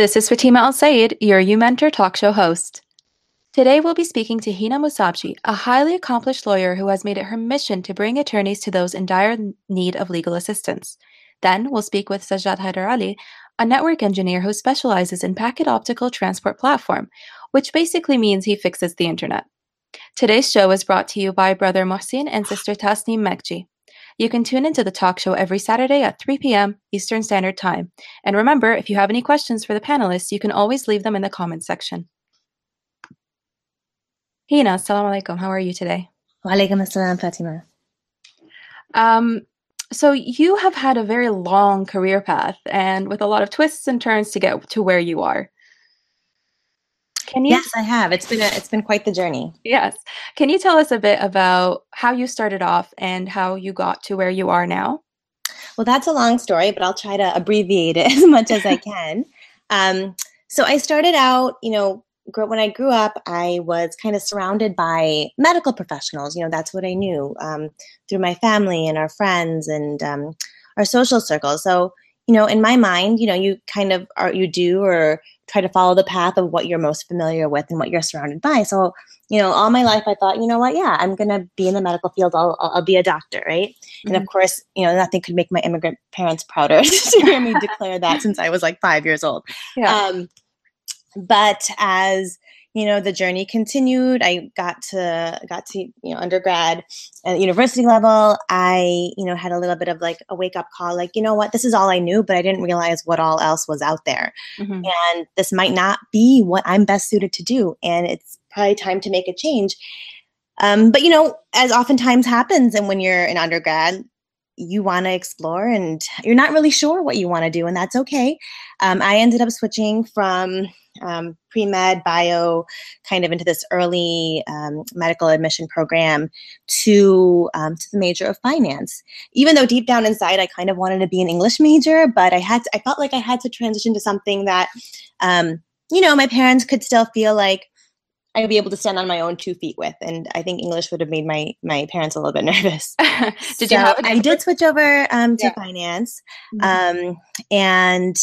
This is Fatima Al Sayed, your U Mentor talk show host. Today we'll be speaking to Heena Musabji, a highly accomplished lawyer who has made it her mission to bring attorneys to those in dire need of legal assistance. Then we'll speak with Sajjad Haiderali, a network engineer who specializes in packet optical transport platform, which basically means he fixes the internet. Today's show is brought to you by brother Mohsin and sister Tasneem Mekji. You can tune into the talk show every Saturday at 3 p.m. Eastern Standard Time. And remember, if you have any questions for the panelists, you can always leave them in the comments section. Heena, assalamu alaikum. How are you today? Wa alaikum assalam, Fatima. Um, so you have had a very long career path and with a lot of twists and turns to get to where you are. Can you? Yes, I have. It's been a, it's been quite the journey. Yes. Can you tell us a bit about how you started off and how you got to where you are now? Well, that's a long story, but I'll try to abbreviate it as much as I can. Um, so I started out, you know, when I grew up, I was kind of surrounded by medical professionals. You know, that's what I knew um, through my family and our friends and um, our social circles. So, you know, in my mind, you know, you kind of are you do or try to follow the path of what you're most familiar with and what you're surrounded by. So, you know, all my life I thought, you know what, yeah, I'm going to be in the medical field. I'll, I'll, be a doctor, right? Mm-hmm. And of mm-hmm. course, you know, nothing could make my immigrant parents prouder to hear me declare that since I was like five years old. Yeah. Um, but as you know the journey continued. I got to got to you know undergrad at university level. I you know had a little bit of like a wake up call like you know what? This is all i knew but i didn't realize what all else was out there. Mm-hmm. and this might not be what i'm best suited to do and it's probably time to make a change. Um, but you know as oftentimes happens and when you're an undergrad you want to explore and you're not really sure what you want to do and that's okay. Um, i ended up switching from um, pre med, bio, kind of into this early um, medical admission program to um, to the major of finance. Even though deep down inside, I kind of wanted to be an English major, but I had to, I felt like I had to transition to something that um, you know my parents could still feel like I'd be able to stand on my own two feet with. And I think English would have made my my parents a little bit nervous. did so you have? I did switch over um, to yeah. finance, mm-hmm. um, and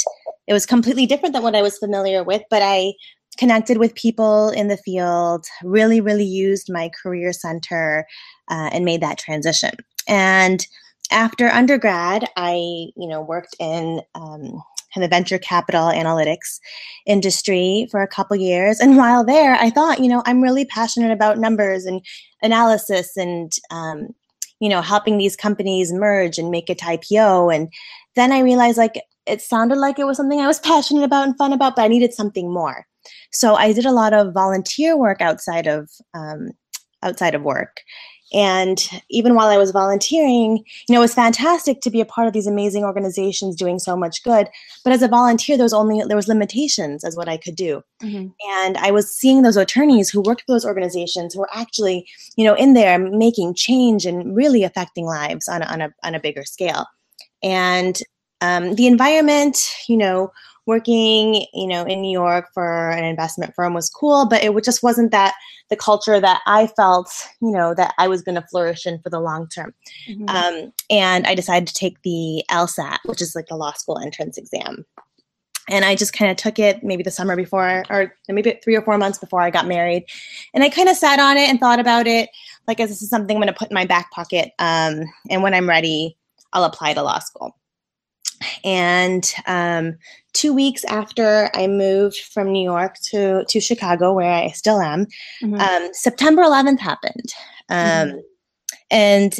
it was completely different than what I was familiar with. But I connected with people in the field, really, really used my career center, uh, and made that transition. And after undergrad, I you know worked in um, kind of venture capital analytics industry for a couple years. And while there, I thought, you know, I'm really passionate about numbers and analysis and, um, you know, helping these companies merge and make it IPO. And then I realized like it sounded like it was something I was passionate about and fun about, but I needed something more. So I did a lot of volunteer work outside of um, outside of work and even while I was volunteering, you know, it was fantastic to be a part of these amazing organizations doing so much good. But as a volunteer, there was only there was limitations as what I could do. Mm-hmm. And I was seeing those attorneys who worked for those organizations who were actually, you know, in there making change and really affecting lives on a, on a, on a bigger scale. And um, the environment, you know, working, you know, in New York for an investment firm was cool, but it just wasn't that the culture that I felt, you know, that I was going to flourish in for the long term. Mm-hmm. Um, and I decided to take the LSAT, which is like the law school entrance exam. And I just kind of took it maybe the summer before, or maybe three or four months before I got married. And I kind of sat on it and thought about it, like, this is something I'm going to put in my back pocket. Um, and when I'm ready, I'll apply to law school. And um, two weeks after I moved from New York to, to Chicago, where I still am, mm-hmm. um, September 11th happened. Um, mm-hmm. And,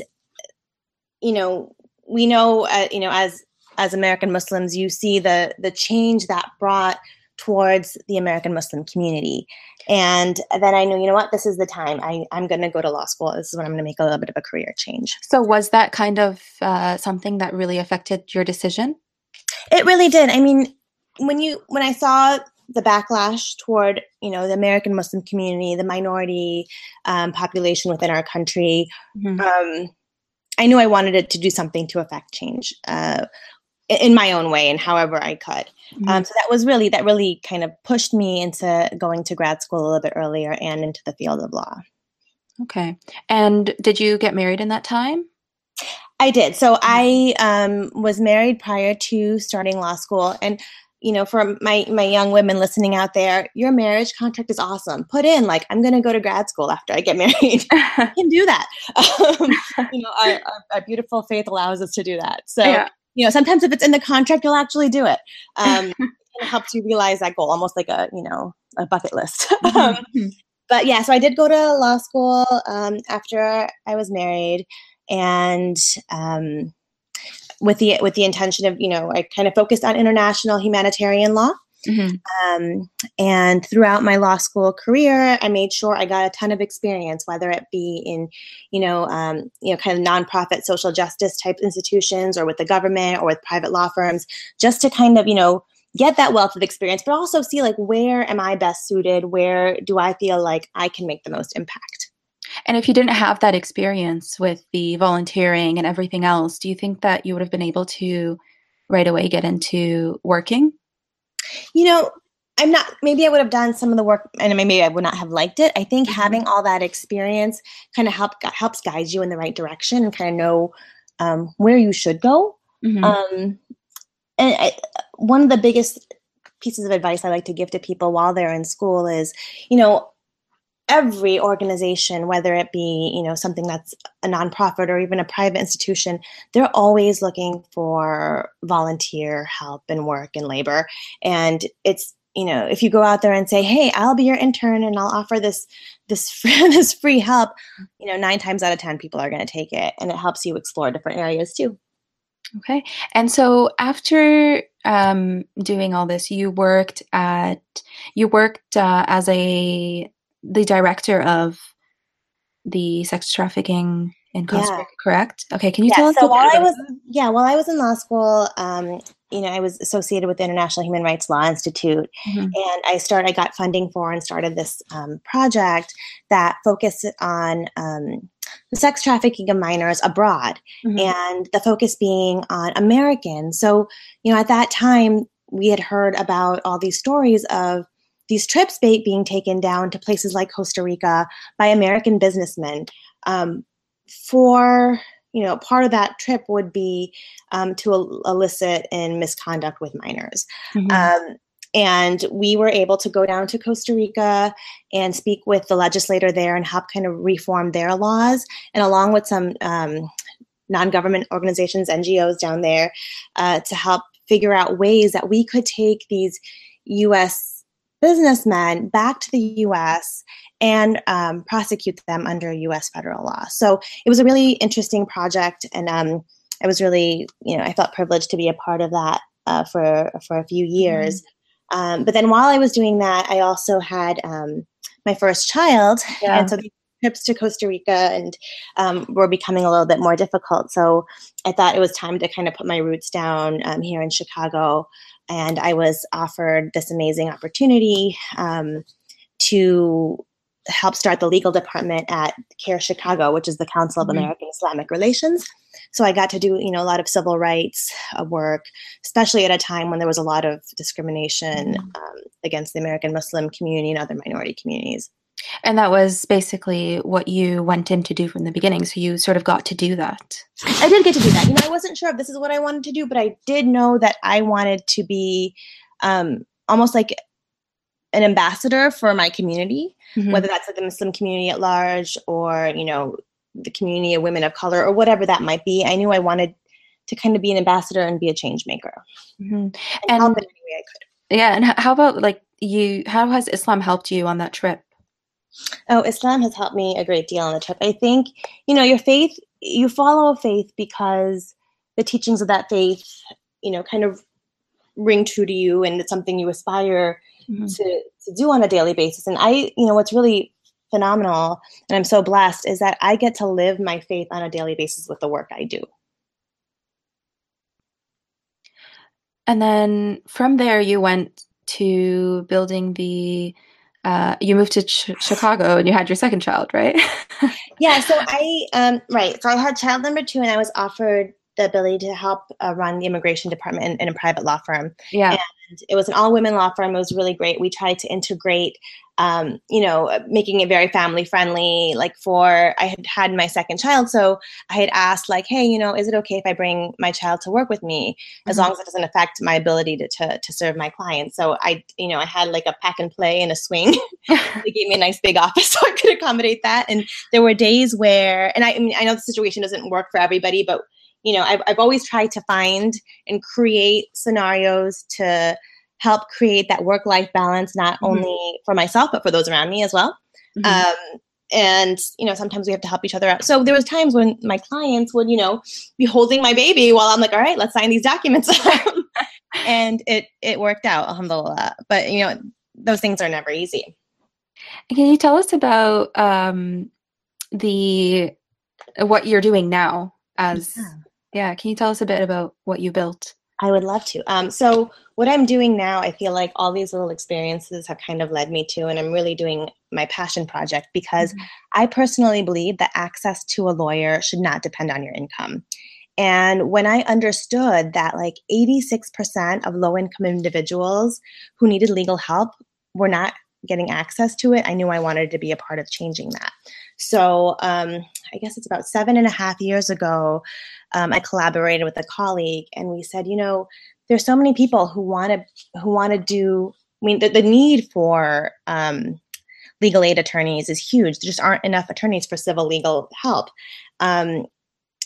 you know, we know, uh, you know, as as American Muslims, you see the the change that brought towards the American Muslim community. And then I knew, you know what, this is the time. I, I'm going to go to law school. This is when I'm going to make a little bit of a career change. So, was that kind of uh, something that really affected your decision? It really did. I mean, when you when I saw the backlash toward you know the American Muslim community, the minority um, population within our country, mm-hmm. um, I knew I wanted it to do something to affect change. Uh, in my own way and however I could. Mm-hmm. Um, so that was really that really kind of pushed me into going to grad school a little bit earlier and into the field of law. Okay. And did you get married in that time? I did. So I um, was married prior to starting law school, and you know, for my my young women listening out there, your marriage contract is awesome. Put in like I'm going to go to grad school after I get married. you can do that. Um, you know, our, our, our, beautiful faith allows us to do that. So yeah. you know, sometimes if it's in the contract, you'll actually do it. Um, it helps you realize that goal, almost like a you know a bucket list. Um, mm-hmm. but yeah, so I did go to law school um, after I was married, and um, with the with the intention of you know I kind of focused on international humanitarian law. Mm-hmm. Um, and throughout my law school career, I made sure I got a ton of experience, whether it be in, you know, um, you know, kind of nonprofit social justice type institutions, or with the government, or with private law firms, just to kind of, you know, get that wealth of experience, but also see like where am I best suited? Where do I feel like I can make the most impact? And if you didn't have that experience with the volunteering and everything else, do you think that you would have been able to right away get into working? You know, I'm not, maybe I would have done some of the work and maybe I would not have liked it. I think mm-hmm. having all that experience kind of help, helps guide you in the right direction and kind of know um, where you should go. Mm-hmm. Um, and I, one of the biggest pieces of advice I like to give to people while they're in school is, you know, every organization, whether it be you know something that's a nonprofit or even a private institution, they're always looking for volunteer help and work and labor. And it's you know if you go out there and say, "Hey, I'll be your intern and I'll offer this this free, this free help," you know nine times out of ten people are going to take it, and it helps you explore different areas too. Okay, and so after um, doing all this, you worked at you worked uh, as a the director of the sex trafficking in Costa Rica, yeah. correct? Okay, can you yeah, tell us? So while I was yeah, while I was in law school, um, you know, I was associated with the International Human Rights Law Institute, mm-hmm. and I started. I got funding for and started this um, project that focused on um, the sex trafficking of minors abroad, mm-hmm. and the focus being on Americans. So, you know, at that time, we had heard about all these stories of these trips being taken down to places like Costa Rica by American businessmen um, for you know part of that trip would be um, to el- elicit in misconduct with minors mm-hmm. um, and we were able to go down to costa rica and speak with the legislator there and help kind of reform their laws and along with some um, non-government organizations ngos down there uh, to help figure out ways that we could take these us businessmen back to the US and um, prosecute them under US federal law. So it was a really interesting project, and um, I was really, you know, I felt privileged to be a part of that uh, for for a few years. Mm-hmm. Um, but then while I was doing that, I also had um, my first child, yeah. and so trips to Costa Rica and um, were becoming a little bit more difficult. So I thought it was time to kind of put my roots down um, here in Chicago and I was offered this amazing opportunity um, to help start the legal department at CAIR Chicago, which is the Council of mm-hmm. American Islamic Relations. So I got to do, you know, a lot of civil rights uh, work, especially at a time when there was a lot of discrimination mm-hmm. um, against the American Muslim community and other minority communities. And that was basically what you went in to do from the beginning. So you sort of got to do that. I did get to do that. You know, I wasn't sure if this is what I wanted to do, but I did know that I wanted to be um, almost like an ambassador for my community, mm-hmm. whether that's like the Muslim community at large or, you know, the community of women of color or whatever that might be. I knew I wanted to kind of be an ambassador and be a change maker mm-hmm. and, and help in any way I could. Yeah. And how about like you, how has Islam helped you on that trip? Oh, Islam has helped me a great deal on the trip. I think, you know, your faith, you follow a faith because the teachings of that faith, you know, kind of ring true to you and it's something you aspire mm-hmm. to, to do on a daily basis. And I, you know, what's really phenomenal and I'm so blessed is that I get to live my faith on a daily basis with the work I do. And then from there, you went to building the uh, you moved to Ch- Chicago and you had your second child, right? yeah. So I, um, right. So I had child number two, and I was offered the ability to help uh, run the immigration department in, in, a private law firm. Yeah. It was an all women law firm. It was really great. We tried to integrate um, you know, making it very family friendly. Like for, I had had my second child, so I had asked, like, hey, you know, is it okay if I bring my child to work with me, as mm-hmm. long as it doesn't affect my ability to, to to serve my clients? So I, you know, I had like a pack and play and a swing. they gave me a nice big office so I could accommodate that. And there were days where, and I, I mean, I know the situation doesn't work for everybody, but you know, I've I've always tried to find and create scenarios to help create that work life balance, not mm-hmm. only for myself, but for those around me as well. Mm-hmm. Um, and you know sometimes we have to help each other out so there was times when my clients would you know be holding my baby while i'm like all right let's sign these documents and it it worked out alhamdulillah but you know those things are never easy can you tell us about um the what you're doing now as yeah. Yeah can you tell us a bit about what you built I would love to. Um, so, what I'm doing now, I feel like all these little experiences have kind of led me to, and I'm really doing my passion project because mm-hmm. I personally believe that access to a lawyer should not depend on your income. And when I understood that like 86% of low income individuals who needed legal help were not getting access to it, I knew I wanted to be a part of changing that. So um, I guess it's about seven and a half years ago, um, I collaborated with a colleague, and we said, you know, there's so many people who want to who want to do. I mean, the, the need for um, legal aid attorneys is huge. There just aren't enough attorneys for civil legal help. Um,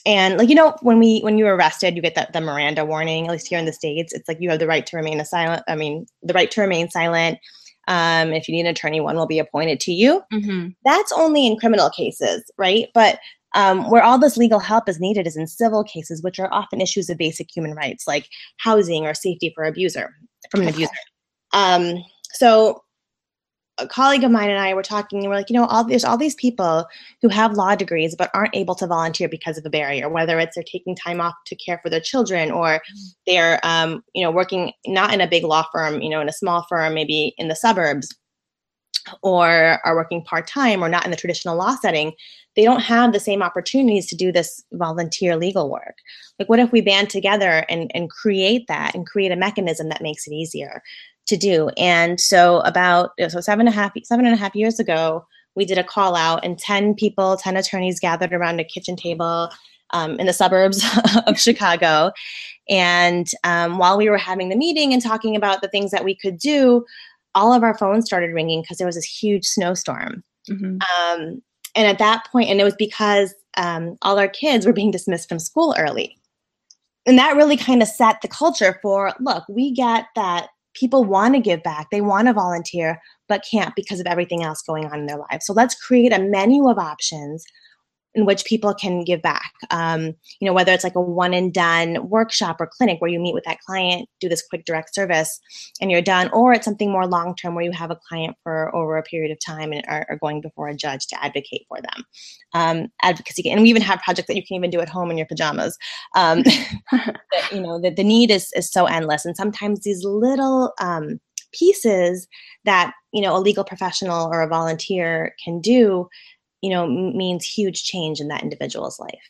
and like you know, when we when you're arrested, you get that the Miranda warning. At least here in the states, it's like you have the right to remain silent. I mean, the right to remain silent. Um, if you need an attorney, one will be appointed to you. Mm-hmm. That's only in criminal cases, right? But um, where all this legal help is needed is in civil cases, which are often issues of basic human rights, like housing or safety for abuser from an abuser. Um, so a colleague of mine and I were talking, and we're like, you know, all there's all these people who have law degrees but aren't able to volunteer because of a barrier, whether it's they're taking time off to care for their children or they're, um, you know, working not in a big law firm, you know, in a small firm, maybe in the suburbs, or are working part time or not in the traditional law setting they don't have the same opportunities to do this volunteer legal work. Like, what if we band together and, and create that and create a mechanism that makes it easier to do? And so, about so seven and a half seven and a half years ago, we did a call out, and ten people, ten attorneys gathered around a kitchen table um, in the suburbs of Chicago. And um, while we were having the meeting and talking about the things that we could do, all of our phones started ringing because there was this huge snowstorm. Mm-hmm. Um, and at that point, and it was because um, all our kids were being dismissed from school early. And that really kind of set the culture for look, we get that people want to give back, they want to volunteer, but can't because of everything else going on in their lives. So let's create a menu of options in which people can give back. Um, you know, whether it's like a one and done workshop or clinic where you meet with that client, do this quick direct service, and you're done, or it's something more long term where you have a client for over a period of time and are, are going before a judge to advocate for them. Um, advocacy, and we even have projects that you can even do at home in your pajamas. Um, you know, the, the need is is so endless, and sometimes these little um, pieces that you know a legal professional or a volunteer can do you know, means huge change in that individual's life.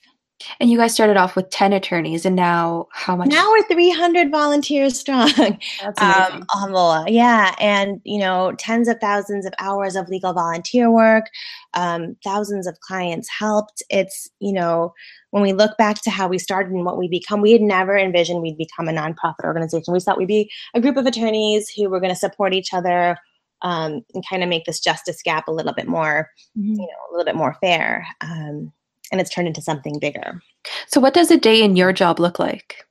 And you guys started off with 10 attorneys, and now how much? Now we're 300 volunteers strong. That's amazing. Um, yeah. And, you know, tens of thousands of hours of legal volunteer work, um, thousands of clients helped. It's, you know, when we look back to how we started and what we become, we had never envisioned we'd become a nonprofit organization. We thought we'd be a group of attorneys who were going to support each other, um, and kind of make this justice gap a little bit more, mm-hmm. you know, a little bit more fair. Um, and it's turned into something bigger. So, what does a day in your job look like?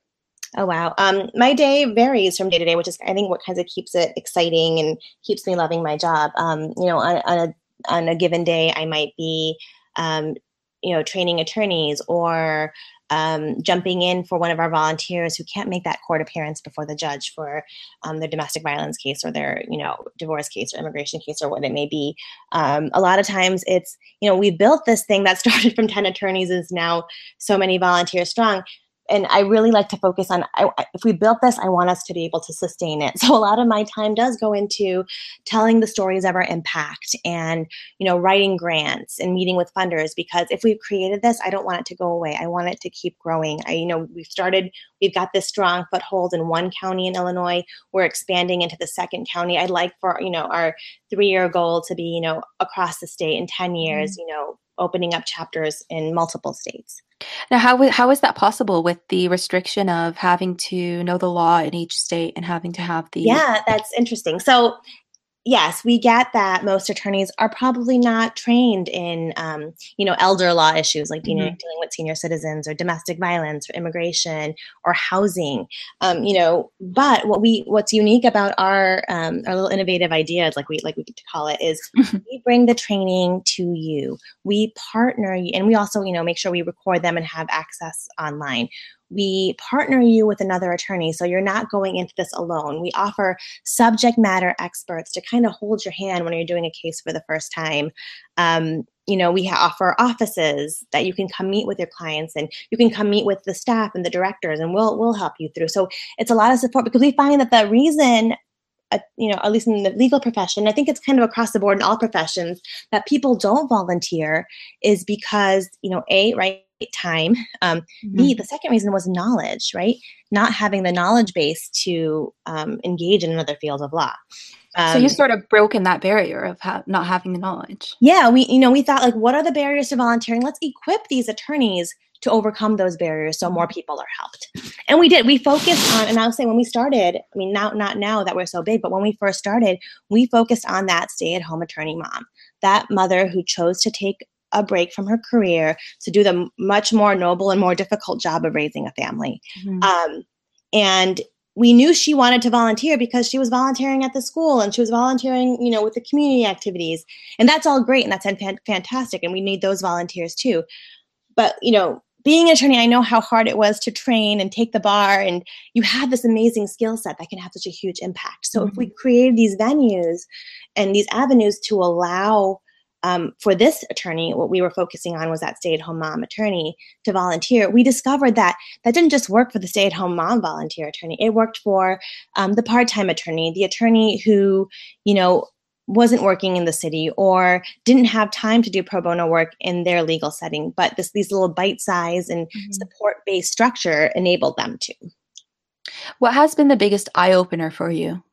Oh wow, um, my day varies from day to day, which is I think what kind of keeps it exciting and keeps me loving my job. Um, you know, on, on, a on a given day, I might be, um, you know, training attorneys or um, jumping in for one of our volunteers who can't make that court appearance before the judge for um, their domestic violence case or their you know divorce case or immigration case or what it may be. Um, a lot of times it's you know we built this thing that started from 10 attorneys is now so many volunteers strong and I really like to focus on I, if we built this, I want us to be able to sustain it. So a lot of my time does go into telling the stories of our impact and you know writing grants and meeting with funders because if we've created this, I don't want it to go away. I want it to keep growing. I you know we've started, we've got this strong foothold in one county in Illinois. We're expanding into the second county. I'd like for you know our three year goal to be you know across the state in ten years. Mm-hmm. You know opening up chapters in multiple states. Now, how how is that possible with the restriction of having to know the law in each state and having to have the? Yeah, that's interesting. So yes, we get that most attorneys are probably not trained in, um, you know, elder law issues like mm-hmm. dealing, with senior citizens or domestic violence or immigration or housing. Um, you know, but what we what's unique about our um, our little innovative ideas, like we like we get to call it, is mm-hmm. we bring the training to you. We partner, and we also, you know, make sure we record them and have access online we partner you with another attorney so you're not going into this alone. We offer subject matter experts to kind of hold your hand when you're doing a case for the first time. Um, you know, we offer offices that you can come meet with your clients and you can come meet with the staff and the directors and we'll we'll help you through. So it's a lot of support because we find that the reason uh, you know, at least in the legal profession, I think it's kind of across the board in all professions that people don't volunteer is because, you know, A, right, time. Um, mm-hmm. B, the second reason was knowledge, right? Not having the knowledge base to um, engage in another field of law. Um, so you um, sort of broken that barrier of ha- not having the knowledge. Yeah, we you know we thought like, what are the barriers to volunteering? Let's equip these attorneys to overcome those barriers so more people are helped. And we did. We focused on, and I'll say when we started, I mean, now not now that we're so big, but when we first started, we focused on that stay-at-home attorney mom, that mother who chose to take a break from her career to do the much more noble and more difficult job of raising a family. Mm-hmm. Um, and we knew she wanted to volunteer because she was volunteering at the school and she was volunteering, you know, with the community activities. And that's all great and that's fantastic. And we need those volunteers too. But, you know, being an attorney, I know how hard it was to train and take the bar, and you have this amazing skill set that can have such a huge impact. So, mm-hmm. if we mm-hmm. create these venues and these avenues to allow um, for this attorney, what we were focusing on was that stay at home mom attorney to volunteer. We discovered that that didn't just work for the stay at home mom volunteer attorney, it worked for um, the part time attorney, the attorney who, you know, wasn't working in the city or didn't have time to do pro bono work in their legal setting, but this these little bite size and mm-hmm. support based structure enabled them to. What has been the biggest eye opener for you?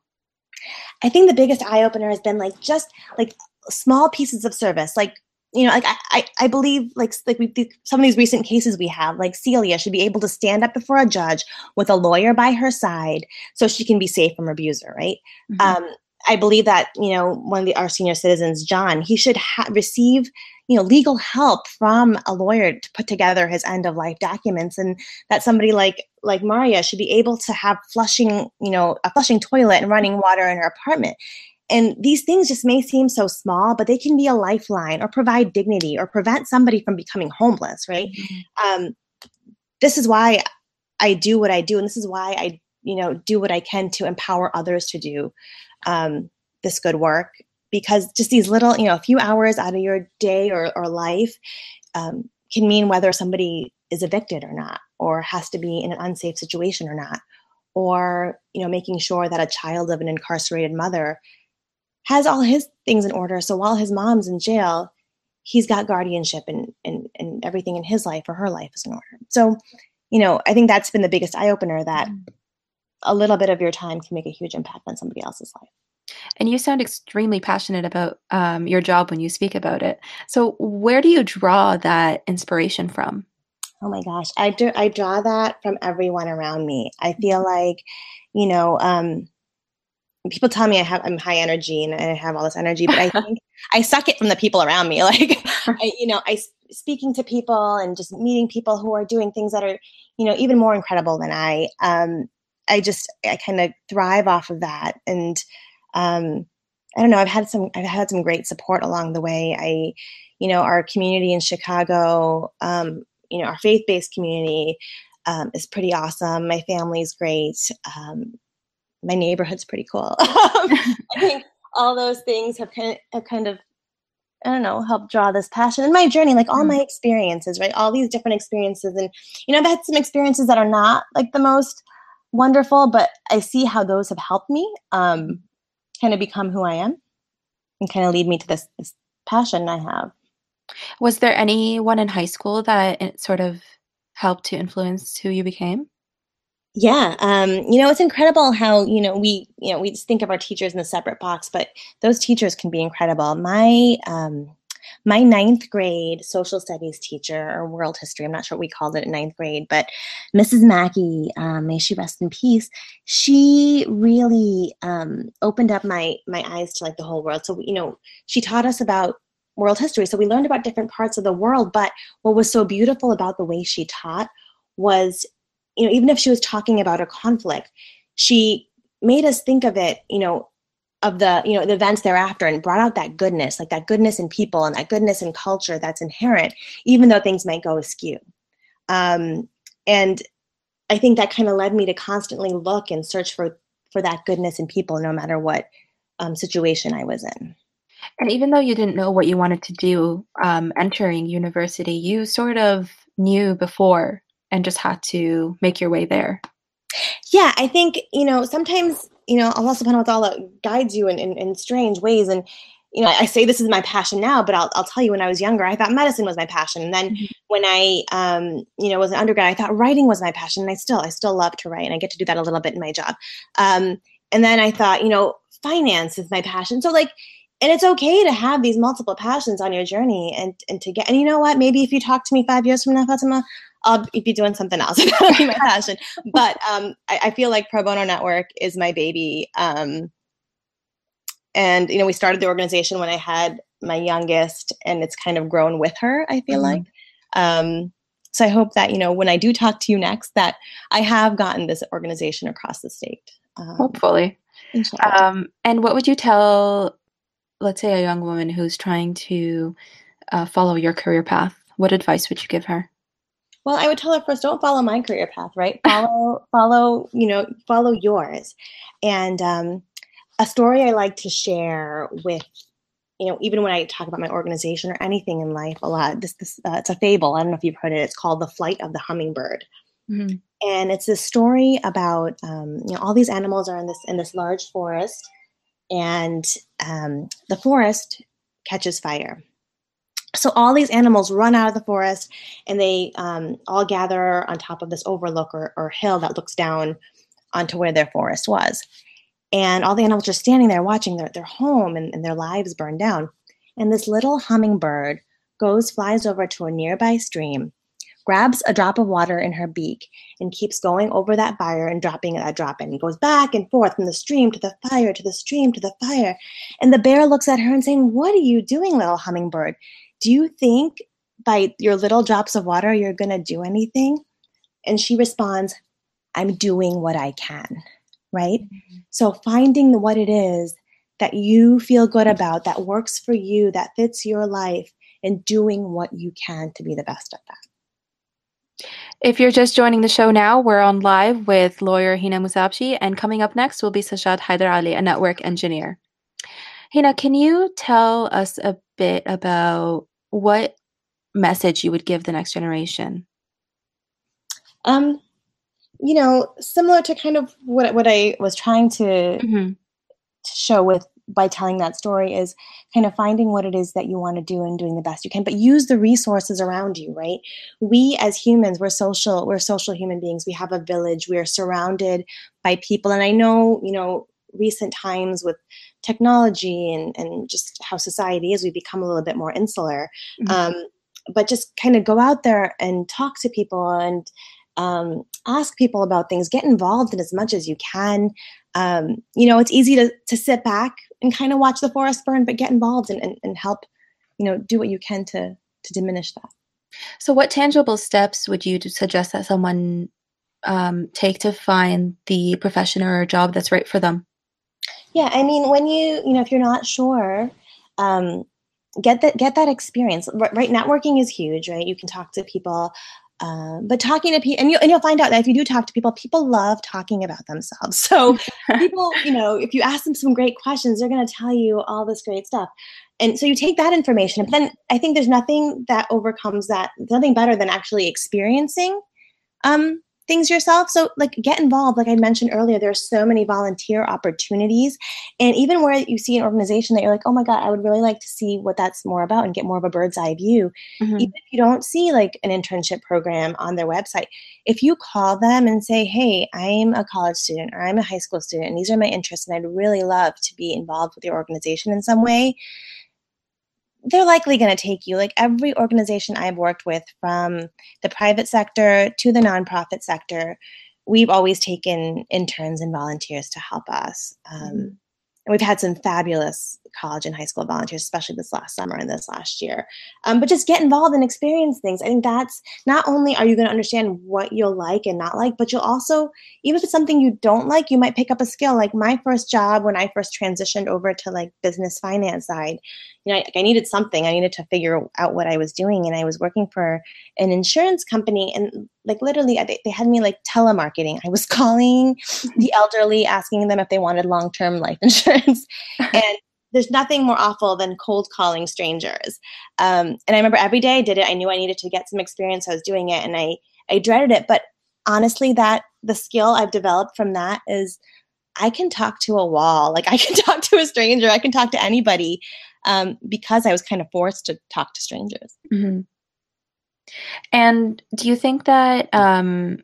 I think the biggest eye opener has been like just like small pieces of service, like you know, like I, I, believe like like we some of these recent cases we have, like Celia should be able to stand up before a judge with a lawyer by her side so she can be safe from abuser, right? Mm-hmm. Um, I believe that you know one of the, our senior citizens, John, he should ha- receive you know legal help from a lawyer to put together his end of life documents, and that somebody like like Maria should be able to have flushing you know a flushing toilet and running water in her apartment. And these things just may seem so small, but they can be a lifeline or provide dignity or prevent somebody from becoming homeless, right? Mm-hmm. Um, this is why I do what I do, and this is why I, you know, do what I can to empower others to do um, this good work. Because just these little, you know, a few hours out of your day or, or life um, can mean whether somebody is evicted or not, or has to be in an unsafe situation or not, or you know, making sure that a child of an incarcerated mother has all his things in order. So while his mom's in jail, he's got guardianship and, and, and everything in his life or her life is in order. So, you know, I think that's been the biggest eye opener that mm. a little bit of your time can make a huge impact on somebody else's life. And you sound extremely passionate about um, your job when you speak about it. So, where do you draw that inspiration from? Oh my gosh, I do. I draw that from everyone around me. I feel mm-hmm. like, you know, um, people tell me I have I'm high energy and I have all this energy, but I think I suck it from the people around me. Like, I, you know, I speaking to people and just meeting people who are doing things that are, you know, even more incredible than I. Um, I just I kind of thrive off of that, and um, I don't know. I've had some I've had some great support along the way. I, you know, our community in Chicago, um, you know, our faith based community. Um, is pretty awesome. My family's great. Um, my neighborhood's pretty cool. I think all those things have kind of, have kind of I don't know, help draw this passion in my journey, like all mm. my experiences, right? All these different experiences. And, you know, I've had some experiences that are not like the most wonderful, but I see how those have helped me um, kind of become who I am and kind of lead me to this, this passion I have. Was there anyone in high school that sort of helped to influence who you became? Yeah, um, you know, it's incredible how you know we you know we just think of our teachers in a separate box, but those teachers can be incredible. My um, my ninth grade social studies teacher or world history i'm not sure what we called it in ninth grade but mrs mackey um, may she rest in peace she really um, opened up my my eyes to like the whole world so you know she taught us about world history so we learned about different parts of the world but what was so beautiful about the way she taught was you know even if she was talking about a conflict she made us think of it you know of the you know the events thereafter and brought out that goodness like that goodness in people and that goodness in culture that's inherent even though things might go askew. Um, and i think that kind of led me to constantly look and search for for that goodness in people no matter what um, situation i was in. And even though you didn't know what you wanted to do um, entering university you sort of knew before and just had to make your way there yeah i think you know sometimes you know, Allah subhanahu wa ta'ala guides you in, in, in strange ways. And, you know, I say this is my passion now, but I'll, I'll tell you when I was younger, I thought medicine was my passion. And then mm-hmm. when I, um, you know, was an undergrad, I thought writing was my passion. And I still, I still love to write and I get to do that a little bit in my job. Um, and then I thought, you know, finance is my passion. So like, and it's okay to have these multiple passions on your journey and, and to get, and you know what, maybe if you talk to me five years from now, Fatima, I'll be doing something else. That'll be my passion. But um, I, I, feel like Pro Bono Network is my baby. Um, and you know, we started the organization when I had my youngest, and it's kind of grown with her. I feel mm-hmm. like. Um, so I hope that you know when I do talk to you next, that I have gotten this organization across the state. Um, Hopefully. Um, and what would you tell, let's say, a young woman who's trying to uh, follow your career path? What advice would you give her? Well, I would tell her first, don't follow my career path, right? Follow, follow, you know, follow yours. And um, a story I like to share with, you know, even when I talk about my organization or anything in life, a lot. This, this, uh, it's a fable. I don't know if you've heard it. It's called "The Flight of the Hummingbird," mm-hmm. and it's a story about, um, you know, all these animals are in this in this large forest, and um, the forest catches fire so all these animals run out of the forest and they um, all gather on top of this overlook or, or, hill that looks down onto where their forest was and all the animals are standing there watching their, their home and, and their lives burn down and this little hummingbird goes flies over to a nearby stream grabs a drop of water in her beak and keeps going over that fire and dropping that drop in. He goes back and forth from the stream to the fire to the stream to the fire. And the bear looks at her and saying, What are you doing, little hummingbird? Do you think by your little drops of water you're going to do anything? And she responds, I'm doing what I can, right? Mm-hmm. So finding what it is that you feel good about, that works for you, that fits your life, and doing what you can to be the best at that. If you're just joining the show now, we're on live with lawyer Heena Musabji, and coming up next will be Sajjad Haiderali, a network engineer. Heena, can you tell us a bit about what message you would give the next generation? Um, you know, similar to kind of what what I was trying to, mm-hmm. to show with by telling that story is kind of finding what it is that you want to do and doing the best you can but use the resources around you right we as humans we're social we're social human beings we have a village we are surrounded by people and i know you know recent times with technology and, and just how society is, we become a little bit more insular. Mm-hmm. Um, but just kind of go out there and talk to people and um, ask people about things, get involved in as much as you can. Um, you know, it's easy to, to sit back and kind of watch the forest burn, but get involved and, and, and help, you know, do what you can to, to diminish that. So, what tangible steps would you suggest that someone um, take to find the profession or job that's right for them? Yeah, I mean, when you you know if you're not sure, um, get that get that experience. Right, networking is huge. Right, you can talk to people. Um, but talking to people, and, you, and you'll find out that if you do talk to people, people love talking about themselves. So people, you know, if you ask them some great questions, they're going to tell you all this great stuff. and so you take that information, but then I think there's nothing that overcomes that, nothing better than actually experiencing um, things yourself. So, like, get involved. Like I mentioned earlier, there are so many volunteer opportunities. And even where you see an organization that you're like, oh my God, I would really like to see what that's more about and get more of a bird's eye view. Mm-hmm. Even if you don't see like an internship program on their website, if you call them and say, hey, I'm a college student or I'm a high school student and these are my interests and I'd really love to be involved with your organization in some way they're likely going to take you. Like every organization I've worked with, from the private sector to the nonprofit sector, we've always taken interns and volunteers to help us. Um, mm-hmm. And we've had some fabulous college and high school volunteers, especially this last summer and this last year. Um, but just get involved and experience things. I think that's not only are you going to understand what you'll like and not like, but you'll also, even if it's something you don't like, you might pick up a skill. Like my first job when I first transitioned over to like business finance side, you know, I, I needed something. I needed to figure out what I was doing, and I was working for an insurance company, and like literally, they, they had me like telemarketing. I was calling the elderly, asking them if they wanted long term life insurance, and there's nothing more awful than cold calling strangers. Um, and I remember every day I did it. I knew I needed to get some experience. I was doing it, and I I dreaded it. But honestly, that the skill I've developed from that is I can talk to a wall. Like I can talk to a stranger. I can talk to anybody um, because I was kind of forced to talk to strangers. Mm-hmm. And do you think that um,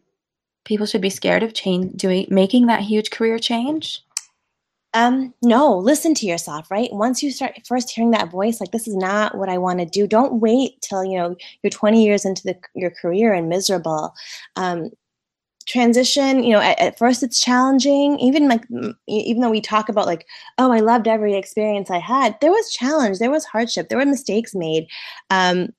people should be scared of change, doing making that huge career change? Um, no, listen to yourself, right? Once you start first hearing that voice, like this is not what I want to do. Don't wait till you know you're 20 years into the, your career and miserable. Um, transition you know at, at, first it's challenging even like even though we talk about like oh i loved every experience i had there was challenge there was hardship there were mistakes made um,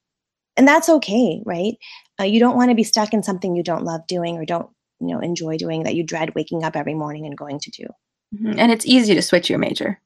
and that's okay right uh, you don't want to be stuck in something you don't love doing or don't you know enjoy doing that you dread waking up every morning and going to do mm-hmm. and it's easy to switch your major.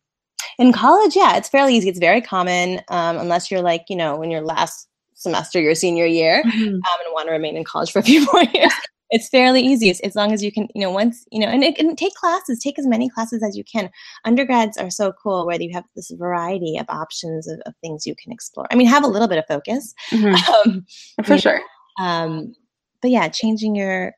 In college yeah it's fairly easy. It's very common um, unless you're like you know in your last semester your senior year mm-hmm. um, and want to remain in college for a few more years it's fairly easy. As, as long as you can you know once you know and, it, and take classes take as many classes as you can. Undergrads are so cool where you have this variety of options of, of things you can explore. I mean have a little bit of focus. Mm-hmm. um, for sure. know, um, but yeah changing your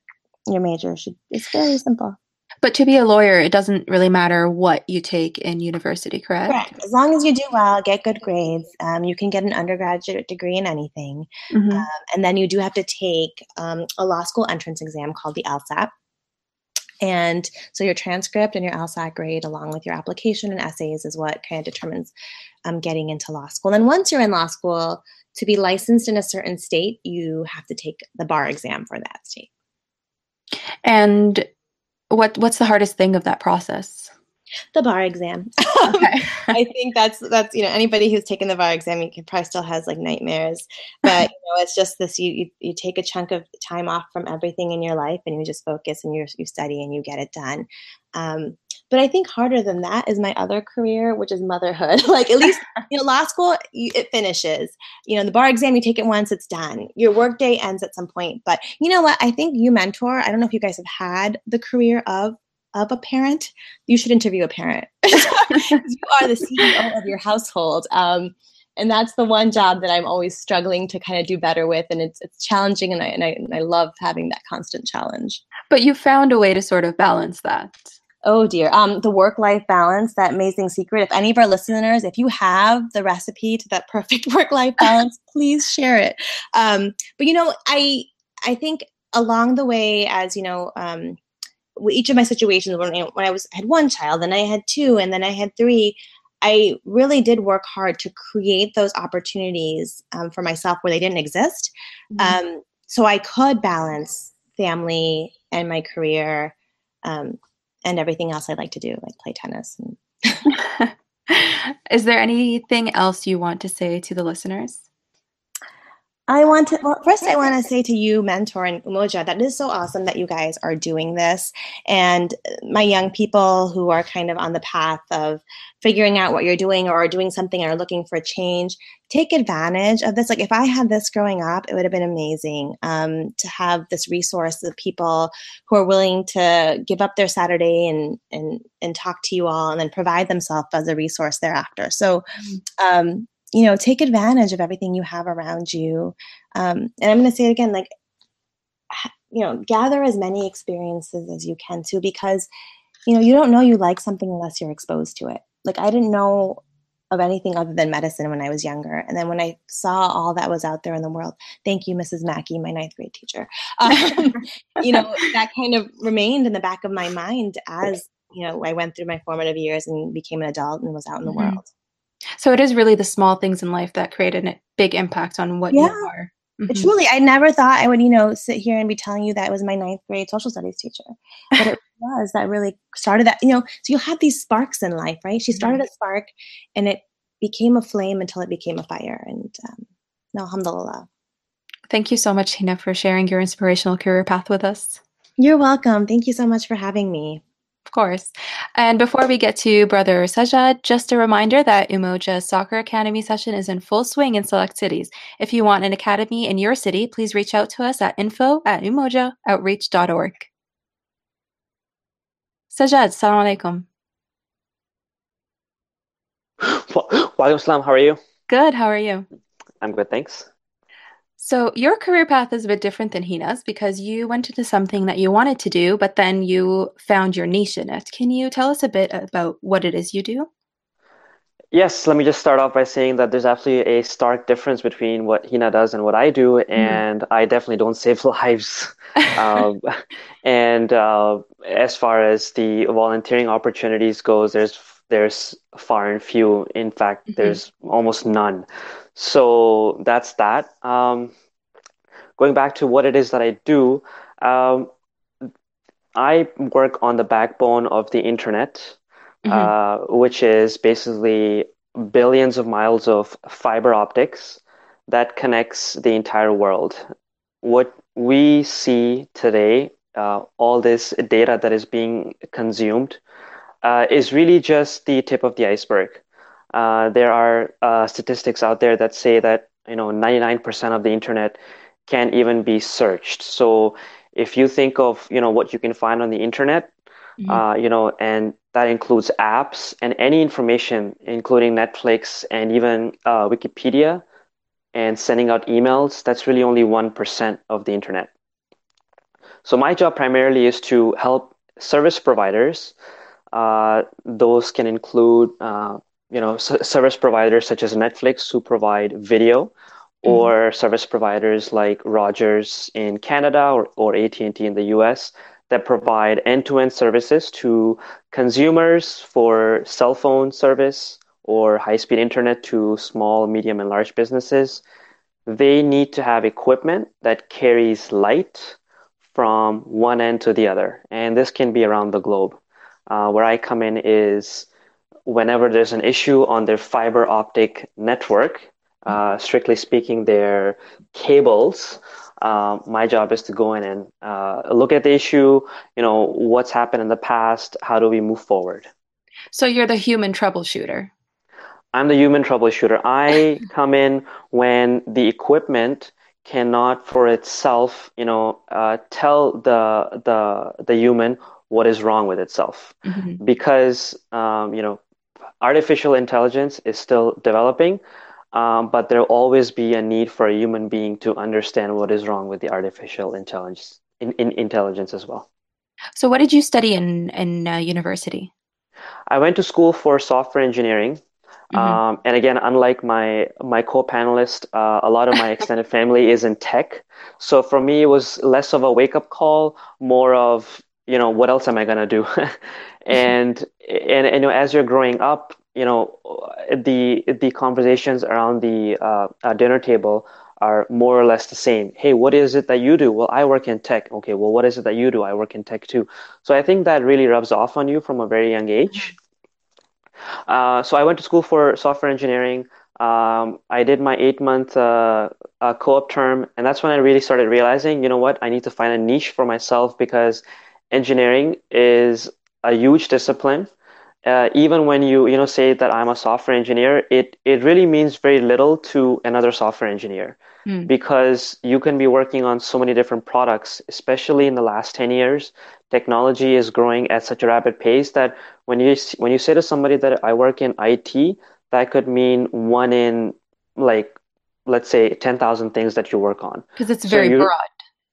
your major should it's very simple but to be a lawyer, it doesn't really matter what you take in university, correct? Correct. As long as you do well, get good grades, um, you can get an undergraduate degree in anything. Mm-hmm. Um, and then you do have to take um, a law school entrance exam called the LSAT. And so your transcript and your LSAT grade, along with your application and essays, is what kind of determines um, getting into law school. And once you're in law school, to be licensed in a certain state, you have to take the bar exam for that state. And what what's the hardest thing of that process? The bar exam. Okay. I think that's that's you know anybody who's taken the bar exam, you can probably still has like nightmares. But you know, it's just this: you, you you take a chunk of time off from everything in your life, and you just focus and you you study and you get it done. Um, but I think harder than that is my other career, which is motherhood. like at least you know, law school you, it finishes. You know, the bar exam you take it once, it's done. Your workday ends at some point. But you know what? I think you mentor. I don't know if you guys have had the career of of a parent, you should interview a parent. you are the CEO of your household. Um, and that's the one job that I'm always struggling to kind of do better with. And it's, it's challenging and I, and I, and I love having that constant challenge. But you found a way to sort of balance that. Oh dear. Um, the work life balance, that amazing secret. If any of our listeners, if you have the recipe to that perfect work life balance, please share it. Um, but you know, I I think along the way, as you know, um, each of my situations when, when I was had one child, then I had two, and then I had three. I really did work hard to create those opportunities um, for myself where they didn't exist, mm-hmm. um, so I could balance family and my career um, and everything else I like to do, like play tennis. And Is there anything else you want to say to the listeners? I want to, well, first, I want to say to you, Mentor and Umoja, that it is so awesome that you guys are doing this. And my young people who are kind of on the path of figuring out what you're doing or doing something or looking for change, take advantage of this. Like, if I had this growing up, it would have been amazing um, to have this resource of people who are willing to give up their Saturday and, and, and talk to you all and then provide themselves as a resource thereafter. So, mm. um, you know take advantage of everything you have around you um, and i'm going to say it again like you know gather as many experiences as you can too because you know you don't know you like something unless you're exposed to it. Like i didn't know of anything other than medicine when i was younger and then when i saw all that was out there in the world thank you mrs mackey my ninth grade teacher. Um, you know that kind of remained in the back of my mind as you know i went through my formative years and became an adult and was out in the mm-hmm. world so it is really the small things in life that create a big impact on what yeah. you are. Mm-hmm. Truly, I never thought I would, you know, sit here and be telling you that it was my ninth grade social studies teacher. But it was that really started that, you know, so you have these sparks in life, right? She started mm-hmm. a spark and it became a flame until it became a fire. And um, alhamdulillah. Thank you so much, Heena, for sharing your inspirational career path with us. You're welcome. Thank you so much for having me. Of course. And before we get to Brother Sajjad, just a reminder that Umoja's Soccer Academy session is in full swing in select cities. If you want an academy in your city, please reach out to us at info at umojaoutreach.org. Sajjad, salam alaikum. Wa salam, how are you? Good, how are you? I'm good, thanks. So, your career path is a bit different than Heena's because you went into something that you wanted to do, but then you found your niche in it. Can you tell us a bit about what it is you do? Yes, let me just start off by saying that there's absolutely a stark difference between what Heena does and what I do, mm-hmm. and mm-hmm. I definitely don't save lives. um, and uh, as far as the volunteering opportunities goes, there's there's far and few. In fact, mm-hmm. there's almost none. So that's that. Um, going back to what it is that I do, um, I work on the backbone of the internet, mm-hmm. uh, which is basically billions of miles of fiber optics that connects the entire world. What we see today, uh, all this data that is being consumed, uh, is really just the tip of the iceberg. Uh, there are uh, statistics out there that say that you know 99% of the internet can't even be searched. So if you think of you know what you can find on the internet, mm-hmm. uh, you know, and that includes apps and any information, including Netflix and even uh, Wikipedia, and sending out emails. That's really only one percent of the internet. So my job primarily is to help service providers. Uh, those can include uh, you know service providers such as Netflix who provide video, mm-hmm. or service providers like Rogers in Canada or, or AT&T in the US that provide end-to-end services to consumers for cell phone service or high-speed internet to small, medium, and large businesses. They need to have equipment that carries light from one end to the other, and this can be around the globe. Uh, where I come in is whenever there's an issue on their fiber optic network, uh, strictly speaking, their cables, um, my job is to go in and uh, look at the issue, you know, what's happened in the past, how do we move forward? So you're the human troubleshooter. I'm the human troubleshooter. I come in when the equipment cannot for itself, you know, uh, tell the the the human what is wrong with itself, mm-hmm. because um, you know artificial intelligence is still developing, um, but there'll always be a need for a human being to understand what is wrong with the artificial intelligence in, in intelligence as well. So, what did you study in in uh, university? I went to school for software engineering. Mm-hmm. Um, and again, unlike my my co-panelist, uh, a lot of my extended family is in tech. So for me, it was less of a wake up call, more of you know what else am I gonna do? and and, and you know, as you're growing up, you know, the the conversations around the uh, uh, dinner table are more or less the same. Hey, what is it that you do? Well, I work in tech. Okay, well, what is it that you do? I work in tech too. So I think that really rubs off on you from a very young age. Uh, so I went to school for software engineering. Um, I did my eight month uh, uh, co-op term, and that's when I really started realizing, you know what, I need to find a niche for myself because engineering is a huge discipline. Uh, even when you you know say that I'm a software engineer, it it really means very little to another software engineer Mm. because you can be working on so many different products, especially in the last 10 years. Technology is growing at such a rapid pace that when you when you say to somebody that I work in IT, that could mean one in like let's say 10,000 things that you work on. Because it's So very you broad.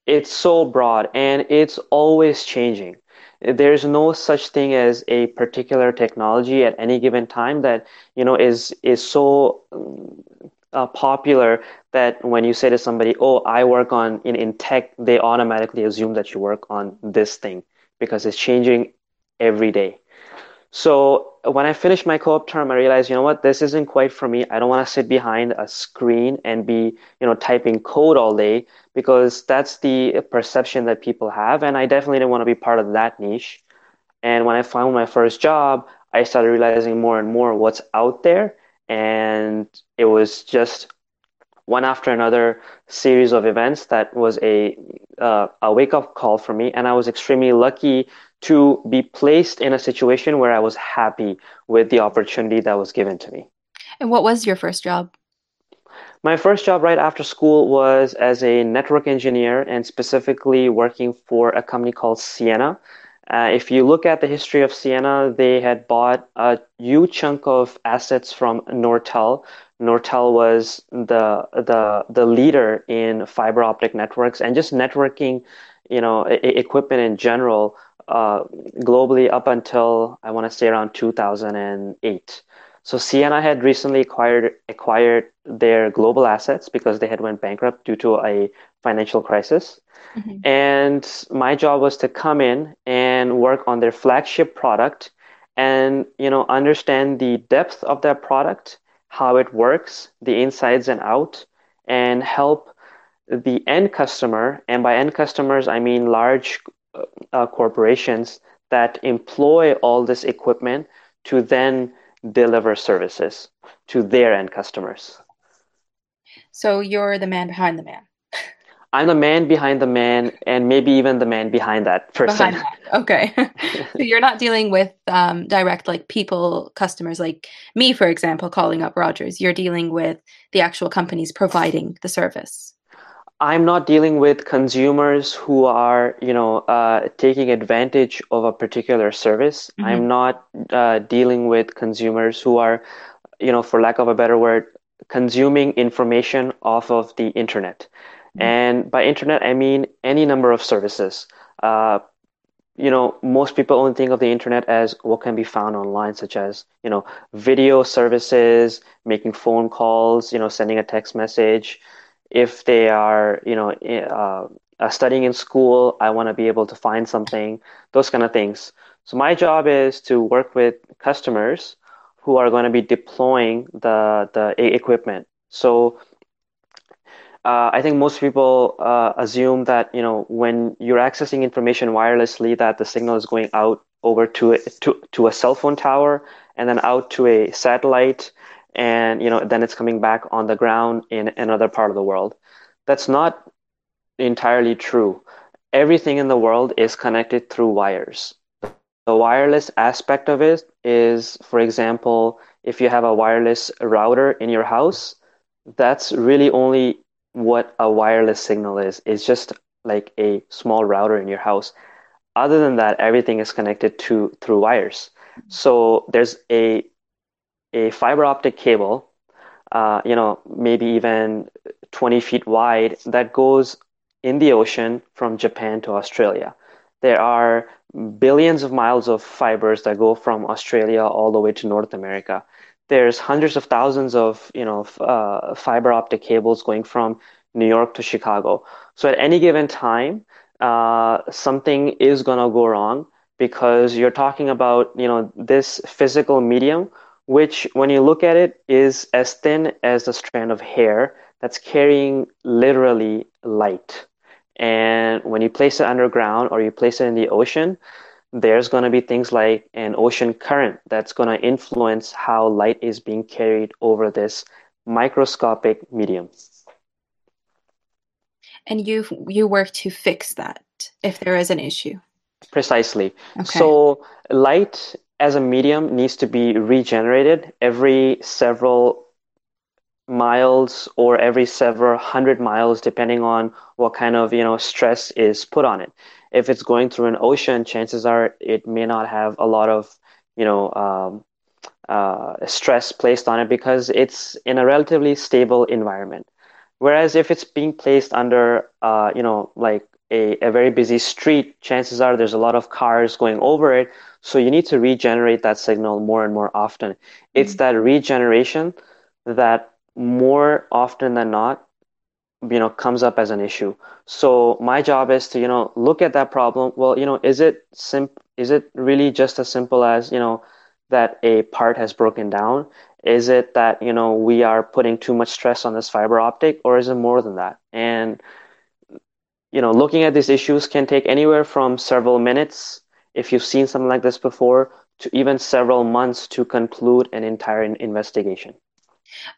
It's so broad and it's always changing. There's no such thing as a particular technology at any given time that, you know, is is so um, uh, popular that when you say to somebody, "Oh, I work on in, in tech," they automatically assume that you work on this thing because it's changing every day. So when I finished my co-op term, I realized, you know what, this isn't quite for me. I don't want to sit behind a screen and be, you know, typing code all day because that's the perception that people have. And I definitely didn't want to be part of that niche. And when I found my first job, I started realizing more and more what's out there. And it was just one after another series of events that was a uh, a wake up call for me, and I was extremely lucky to be placed in a situation where I was happy with the opportunity that was given to me. And what was your first job? My first job right after school was as a network engineer and specifically working for a company called Ciena. Uh, if you look at the history of Ciena, they had bought a huge chunk of assets from Nortel. Nortel was the the the leader in fiber optic networks and just networking, you know, equipment in general, uh, globally up until I want to say around 2008. So Ciena had recently acquired acquired their global assets because they had went bankrupt due to a financial crisis. Mhm. And my job was to come in and work on their flagship product and, you know, understand the depth of that product, how it works, the insides and out, and help the end customer. And by end customers, I mean large uh, corporations that employ all this equipment to then deliver services to their end customers. So you're the man behind the man. I'm the man behind the man, and maybe even the man behind that person. the man. Okay. So you're not dealing with um, direct like people, customers like me, for example, calling up Rogers. You're dealing with the actual companies providing the service. I'm not dealing with consumers who are, you know, uh, taking advantage of a particular service. hmm I'm not uh, dealing with consumers who are, you know, for lack of a better word, consuming information off of the internet. And by internet, I mean any number of services. Uh, you know, most people only think of the internet as what can be found online, such as, you know, video services, making phone calls, you know, sending a text message. If they are, you know, uh, uh, studying in school, I want to be able to find something, those kind of things. So my job is to work with customers who are going to be deploying the the equipment. So uh, I think most people uh, assume that, you know, when you're accessing information wirelessly, that the signal is going out over to a, to to a cell phone tower and then out to a satellite, and you know, then it's coming back on the ground in another part of the world. That's not entirely true. Everything in the world is connected through wires. The wireless aspect of it is, for example, if you have a wireless router in your house, that's really only what a wireless signal is. It's just like a small router in your house. Other than that, everything is connected to through wires. So there's a a fiber optic cable, uh, you know, maybe even 20 feet wide that goes in the ocean from Japan to Australia. There are billions of miles of fibers that go from Australia all the way to North America. There's hundreds of thousands of, you know, uh, fiber optic cables going from New York to Chicago. So at any given time, uh, something is gonna go wrong because you're talking about, you know, this physical medium, which when you look at it is as thin as a strand of hair that's carrying literally light. And when you place it underground or you place it in the ocean, there's going to be things like an ocean current that's going to influence how light is being carried over this microscopic medium. And you you work to fix that if there is an issue. Precisely. Okay. So light as a medium needs to be regenerated every several miles or every several hundred miles depending on what kind of you know stress is put on it. If it's going through an ocean chances are it may not have a lot of you know um, uh, stress placed on it because it's in a relatively stable environment. Whereas if it's being placed under uh, you know like a, a very busy street chances are there's a lot of cars going over it so you need to regenerate that signal more and more often. It's mm-hmm. that regeneration that more often than not you know comes up as an issue. So my job is to you know look at that problem. Well you know is it sim is it really just as simple as you know that a part has broken down? Is it that you know we are putting too much stress on this fiber optic or is it more than that? And you know looking at these issues can take anywhere from several minutes if you've seen something like this before to even several months to conclude an entire investigation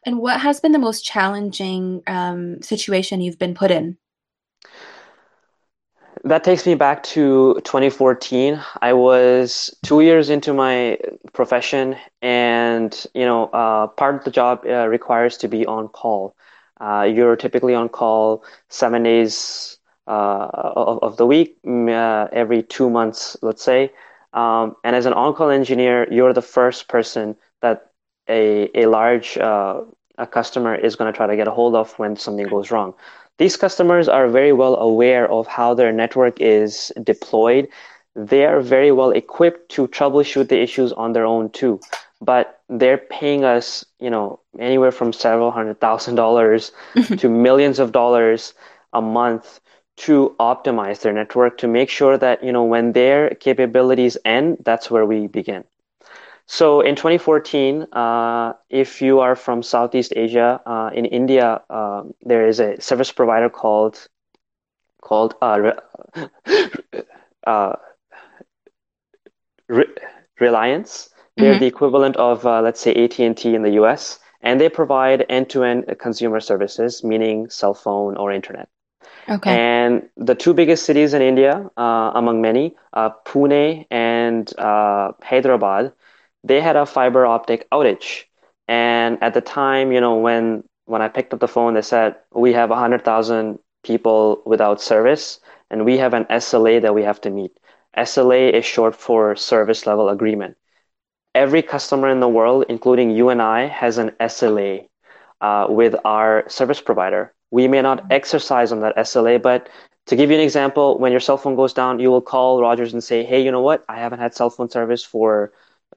and what has been the most challenging um, situation you've been put in? That takes me back to 2014. I was two years into my profession, and you know, uh, part of the job uh, requires to be on call. Uh, you're typically on call seven days of, of, the week, uh, every two months, let's say. Um, and as an on-call engineer, you're the first person that a, a large uh, a customer is going to try to get a hold of when something goes wrong. These customers are very well aware of how their network is deployed. They are very well equipped to troubleshoot the issues on their own too. But they're paying us, you know, anywhere from several hundred thousand dollars to millions of dollars a month to optimize their network to make sure that, you know, when their capabilities end, that's where we begin. So in 2014, uh, if you are from Southeast Asia, uh, in India, uh, there is a service provider called called uh, uh, Reliance. They're mm-hmm. the equivalent of uh, let's say AT&T in the US, and they provide end-to-end consumer services, meaning cell phone or internet. Okay. And the two biggest cities in India, uh, among many, uh, Pune and uh, Hyderabad they had a fiber optic outage. And at the time, you know, when when I picked up the phone, they said we have 100,000 people without service, and we have an SLA that we have to meet. SLA is short for service level agreement. Every customer in the world, including you and I, has an SLA uh, with our service provider. We may not exercise on that SLA, but to give you an example, when your cell phone goes down, you will call Rogers and say, "Hey, you know what? I haven't had cell phone service for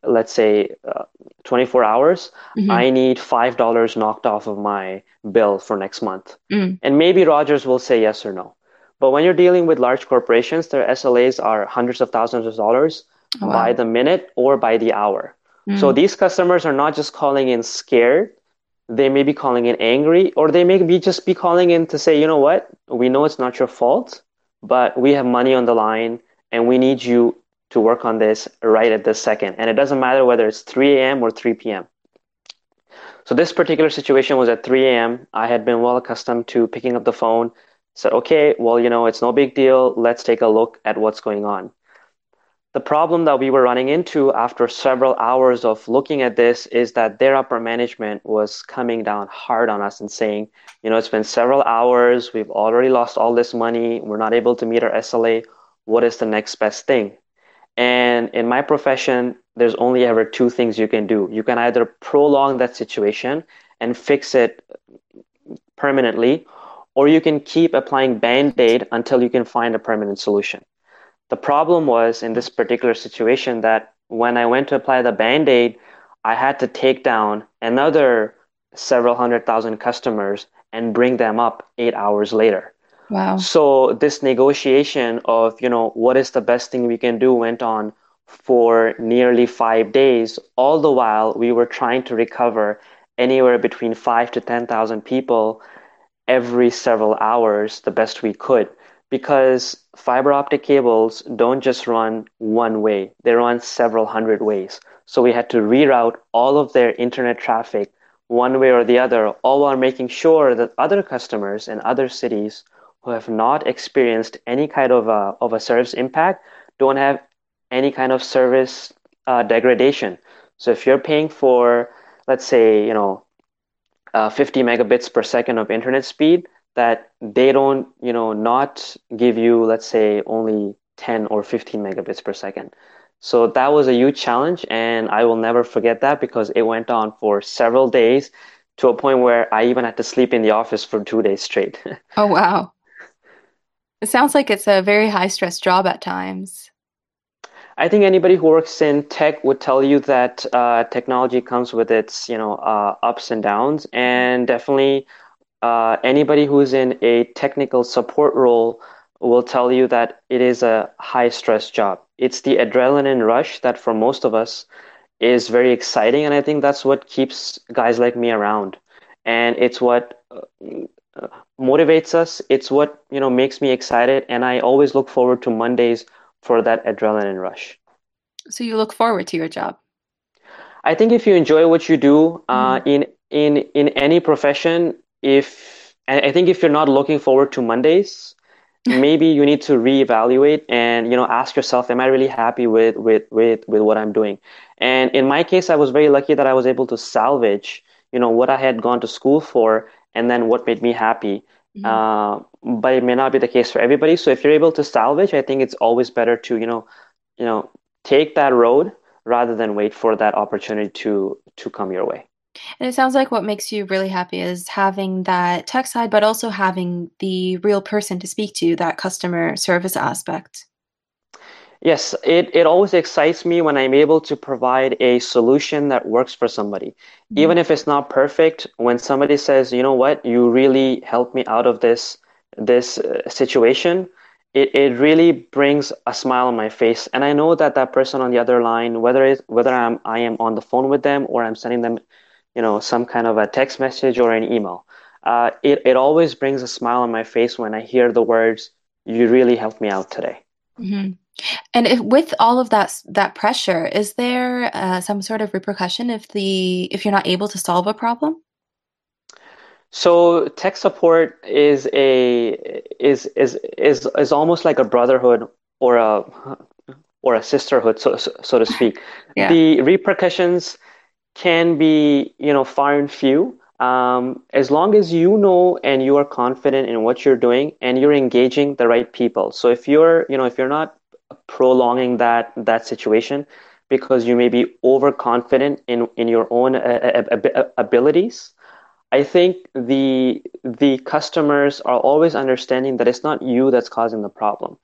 let's say uh, 24 hours mm-hmm. i need $5 knocked off of my bill for next month mm. and maybe rogers will say yes or no but when you're dealing with large corporations their slas are hundreds of thousands of dollars oh, wow. by the minute or by the hour mm. so these customers are not just calling in scared they may be calling in angry or they may be just be calling in to say you know what we know it's not your fault but we have money on the line and we need you to work on this right at this second. And it doesn't matter whether it's 3 a.m. or 3 p.m. So this particular situation was at 3 a.m. I had been well accustomed to picking up the phone, said, okay, well, you know, it's no big deal. Let's take a look at what's going on. The problem that we were running into after several hours of looking at this is that their upper management was coming down hard on us and saying, you know, it's been several hours. We've already lost all this money. We're not able to meet our SLA. What is the next best thing? And in my profession, there's only ever two things you can do. You can either prolong that situation and fix it permanently, or you can keep applying band aid until you can find a permanent solution. The problem was in this particular situation that when I went to apply the band aid, I had to take down another several hundred thousand customers and bring them up eight hours later. Wow. So this negotiation of, you know, what is the best thing we can do went on for nearly five days. All the while we were trying to recover anywhere between five to 10,000 people every several hours the best we could because fiber optic cables don't just run one way, they run several hundred ways. So we had to reroute all of their internet traffic one way or the other, all while making sure that other customers in other cities who have not experienced any kind of a, of a service impact don't have any kind of service uh, degradation. So if you're paying for, let's say, you know, uh, 50 megabits per second of internet speed, that they don't, you know, not give you, let's say, only 10 or 15 megabits per second. So that was a huge challenge, and I will never forget that because it went on for several days to a point where I even had to sleep in the office for two days straight. oh, wow. It sounds like it's a very high stress job at times. I think anybody who works in tech would tell you that uh, technology comes with its, you know, uh, ups and downs, and definitely uh, anybody who's in a technical support role will tell you that it is a high stress job. It's the adrenaline rush that for most of us is very exciting, and I think that's what keeps guys like me around, and it's what uh, motivates us. It's what you know makes me excited, and I always look forward to Mondays for that adrenaline rush. So you look forward to your job? I think if you enjoy what you do uh, mm-hmm. in in in any profession, if I think if you're not looking forward to Mondays, maybe you need to reevaluate and you know ask yourself, am I really happy with with with with what I'm doing? And in my case, I was very lucky that I was able to salvage you know what I had gone to school for, and then what made me happy. Mm-hmm. Uh, but it may not be the case for everybody. So if you're able to salvage, I think it's always better to you know, you know, take that road rather than wait for that opportunity to to come your way. And it sounds like what makes you really happy is having that tech side, but also having the real person to speak to, that customer service aspect. Yes, it, it always excites me when I'm able to provide a solution that works for somebody. Mm-hmm. Even if it's not perfect, when somebody says, you know what, you really helped me out of this this uh, situation, it, it really brings a smile on my face. And I know that that person on the other line, whether it, whether I'm I am on the phone with them or I'm sending them, you know, some kind of a text message or an email, uh, it, it always brings a smile on my face when I hear the words, you really helped me out today. Mm-hmm. And if, with all of that that pressure, is there uh, some sort of repercussion if the if you're not able to solve a problem? So tech support is a is is is is almost like a brotherhood or a or a sisterhood, so so to speak. yeah. The repercussions can be you know far and few. Um, as long as you know and you are confident in what you're doing and you're engaging the right people. So if you're you know if you're not prolonging that that situation because you may be overconfident in in your own uh, uh abilities i think the the customers are always understanding that it's not you that's causing the problem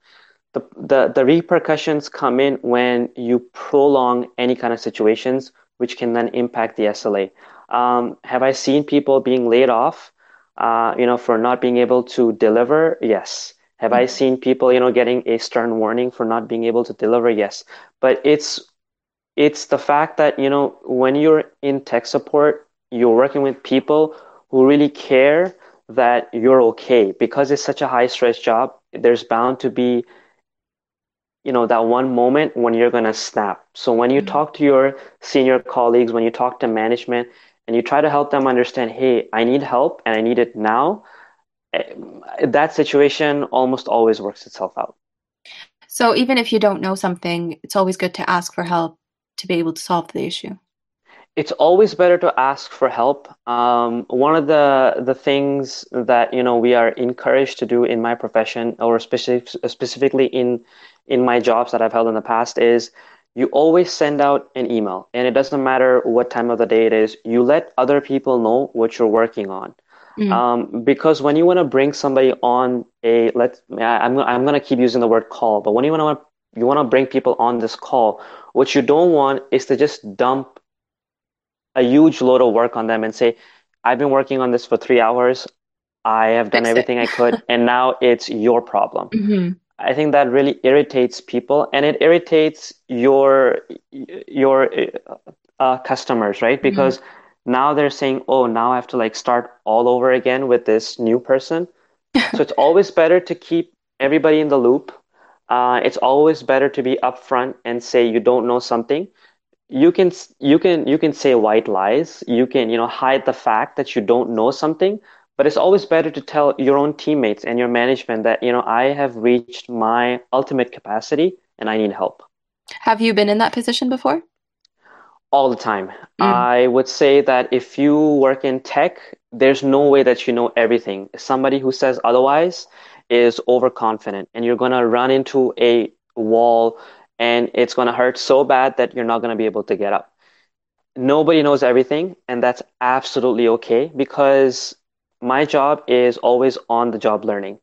the, the the repercussions come in when you prolong any kind of situations which can then impact the sla um, have i seen people being laid off uh, you know for not being able to deliver yes have I seen people, you know, getting a stern warning for not being able to deliver? Yes. But it's it's the fact that, you know, when you're in tech support, you're working with people who really care that you're okay because it's such a high stress job. There's bound to be you know that one moment when you're going to snap. So when you mm-hmm. talk to your senior colleagues, when you talk to management and you try to help them understand, "Hey, I need help and I need it now." that situation almost always works itself out. So even if you don't know something, it's always good to ask for help to be able to solve the issue. It's always better to ask for help. Um, one of the the things that you know we are encouraged to do in my profession, or specific, specifically in in my jobs that I've held in the past, is you always send out an email, and it doesn't matter what time of the day it is. You let other people know what you're working on. Mm. Um, because when you want to bring somebody on a let I'm I'm gonna keep using the word call, but when you want to you want to bring people on this call, what you don't want is to just dump a huge load of work on them and say, I've been working on this for three hours. I have done Fix everything I could, and now it's your problem. Mm-hmm. I think that really irritates people, and it irritates your your uh, customers, right? Mm-hmm. Because mm-hmm now they're saying oh now i have to like start all over again with this new person so it's always better to keep everybody in the loop uh, it's always better to be upfront and say you don't know something you can you can you can say white lies. You can you know hide the fact that you don't know something but it's always better to tell your own teammates and your management that you know i have reached my ultimate capacity and i need help. Have you been in that position before? All the time. Mm. i would say that if you work in tech there's no way that you know everything. Somebody who says otherwise is overconfident and you're going to run into a wall and it's going to hurt so bad that you're not going to be able to get up. Nobody knows everything, and that's absolutely okay because my job is always on the job learning.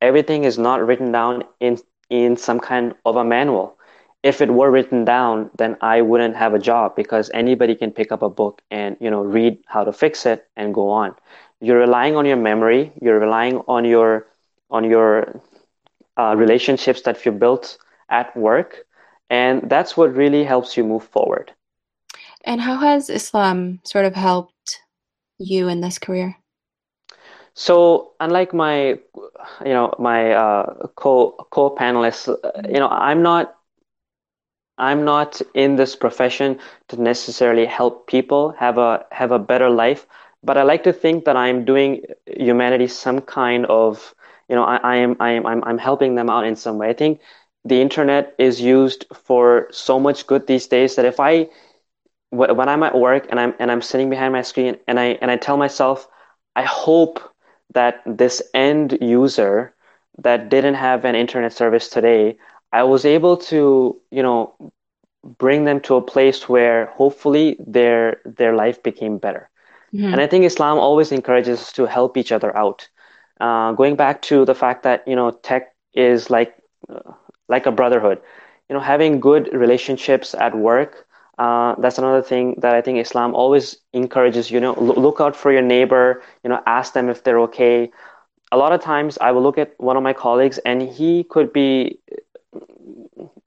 Everything is not written down in in some kind of a manual. If it were written down, then I wouldn't have a job because anybody can pick up a book and you know read how to fix it and go on. You're relying on your memory. You're relying on your on your uh, relationships that you built at work and that's what really helps you move forward. And how has Islam sort of helped you in this career? So, unlike my, you know, my uh, co co panelists, you know, I'm not, I'm not in this profession to necessarily help people have a have a better life. But I like to think that I'm doing humanity some kind of, you know, I, I am I am I'm, I'm helping them out in some way. I think the internet is used for so much good these days that if I when I'm at work and I'm and I'm sitting behind my screen and I and I tell myself I hope that this end user that didn't have an internet service today I was able to you know bring them to a place where hopefully their their life became better mm-hmm. and I think Islam always encourages us to help each other out uh, going back to the fact that you know tech is like uh, like a brotherhood. You know, having good relationships at work. Uh, that's another thing that I think Islam always encourages. You know, look out for your neighbor. You know, ask them if they're okay. A lot of times, I will look at one of my colleagues, and he could be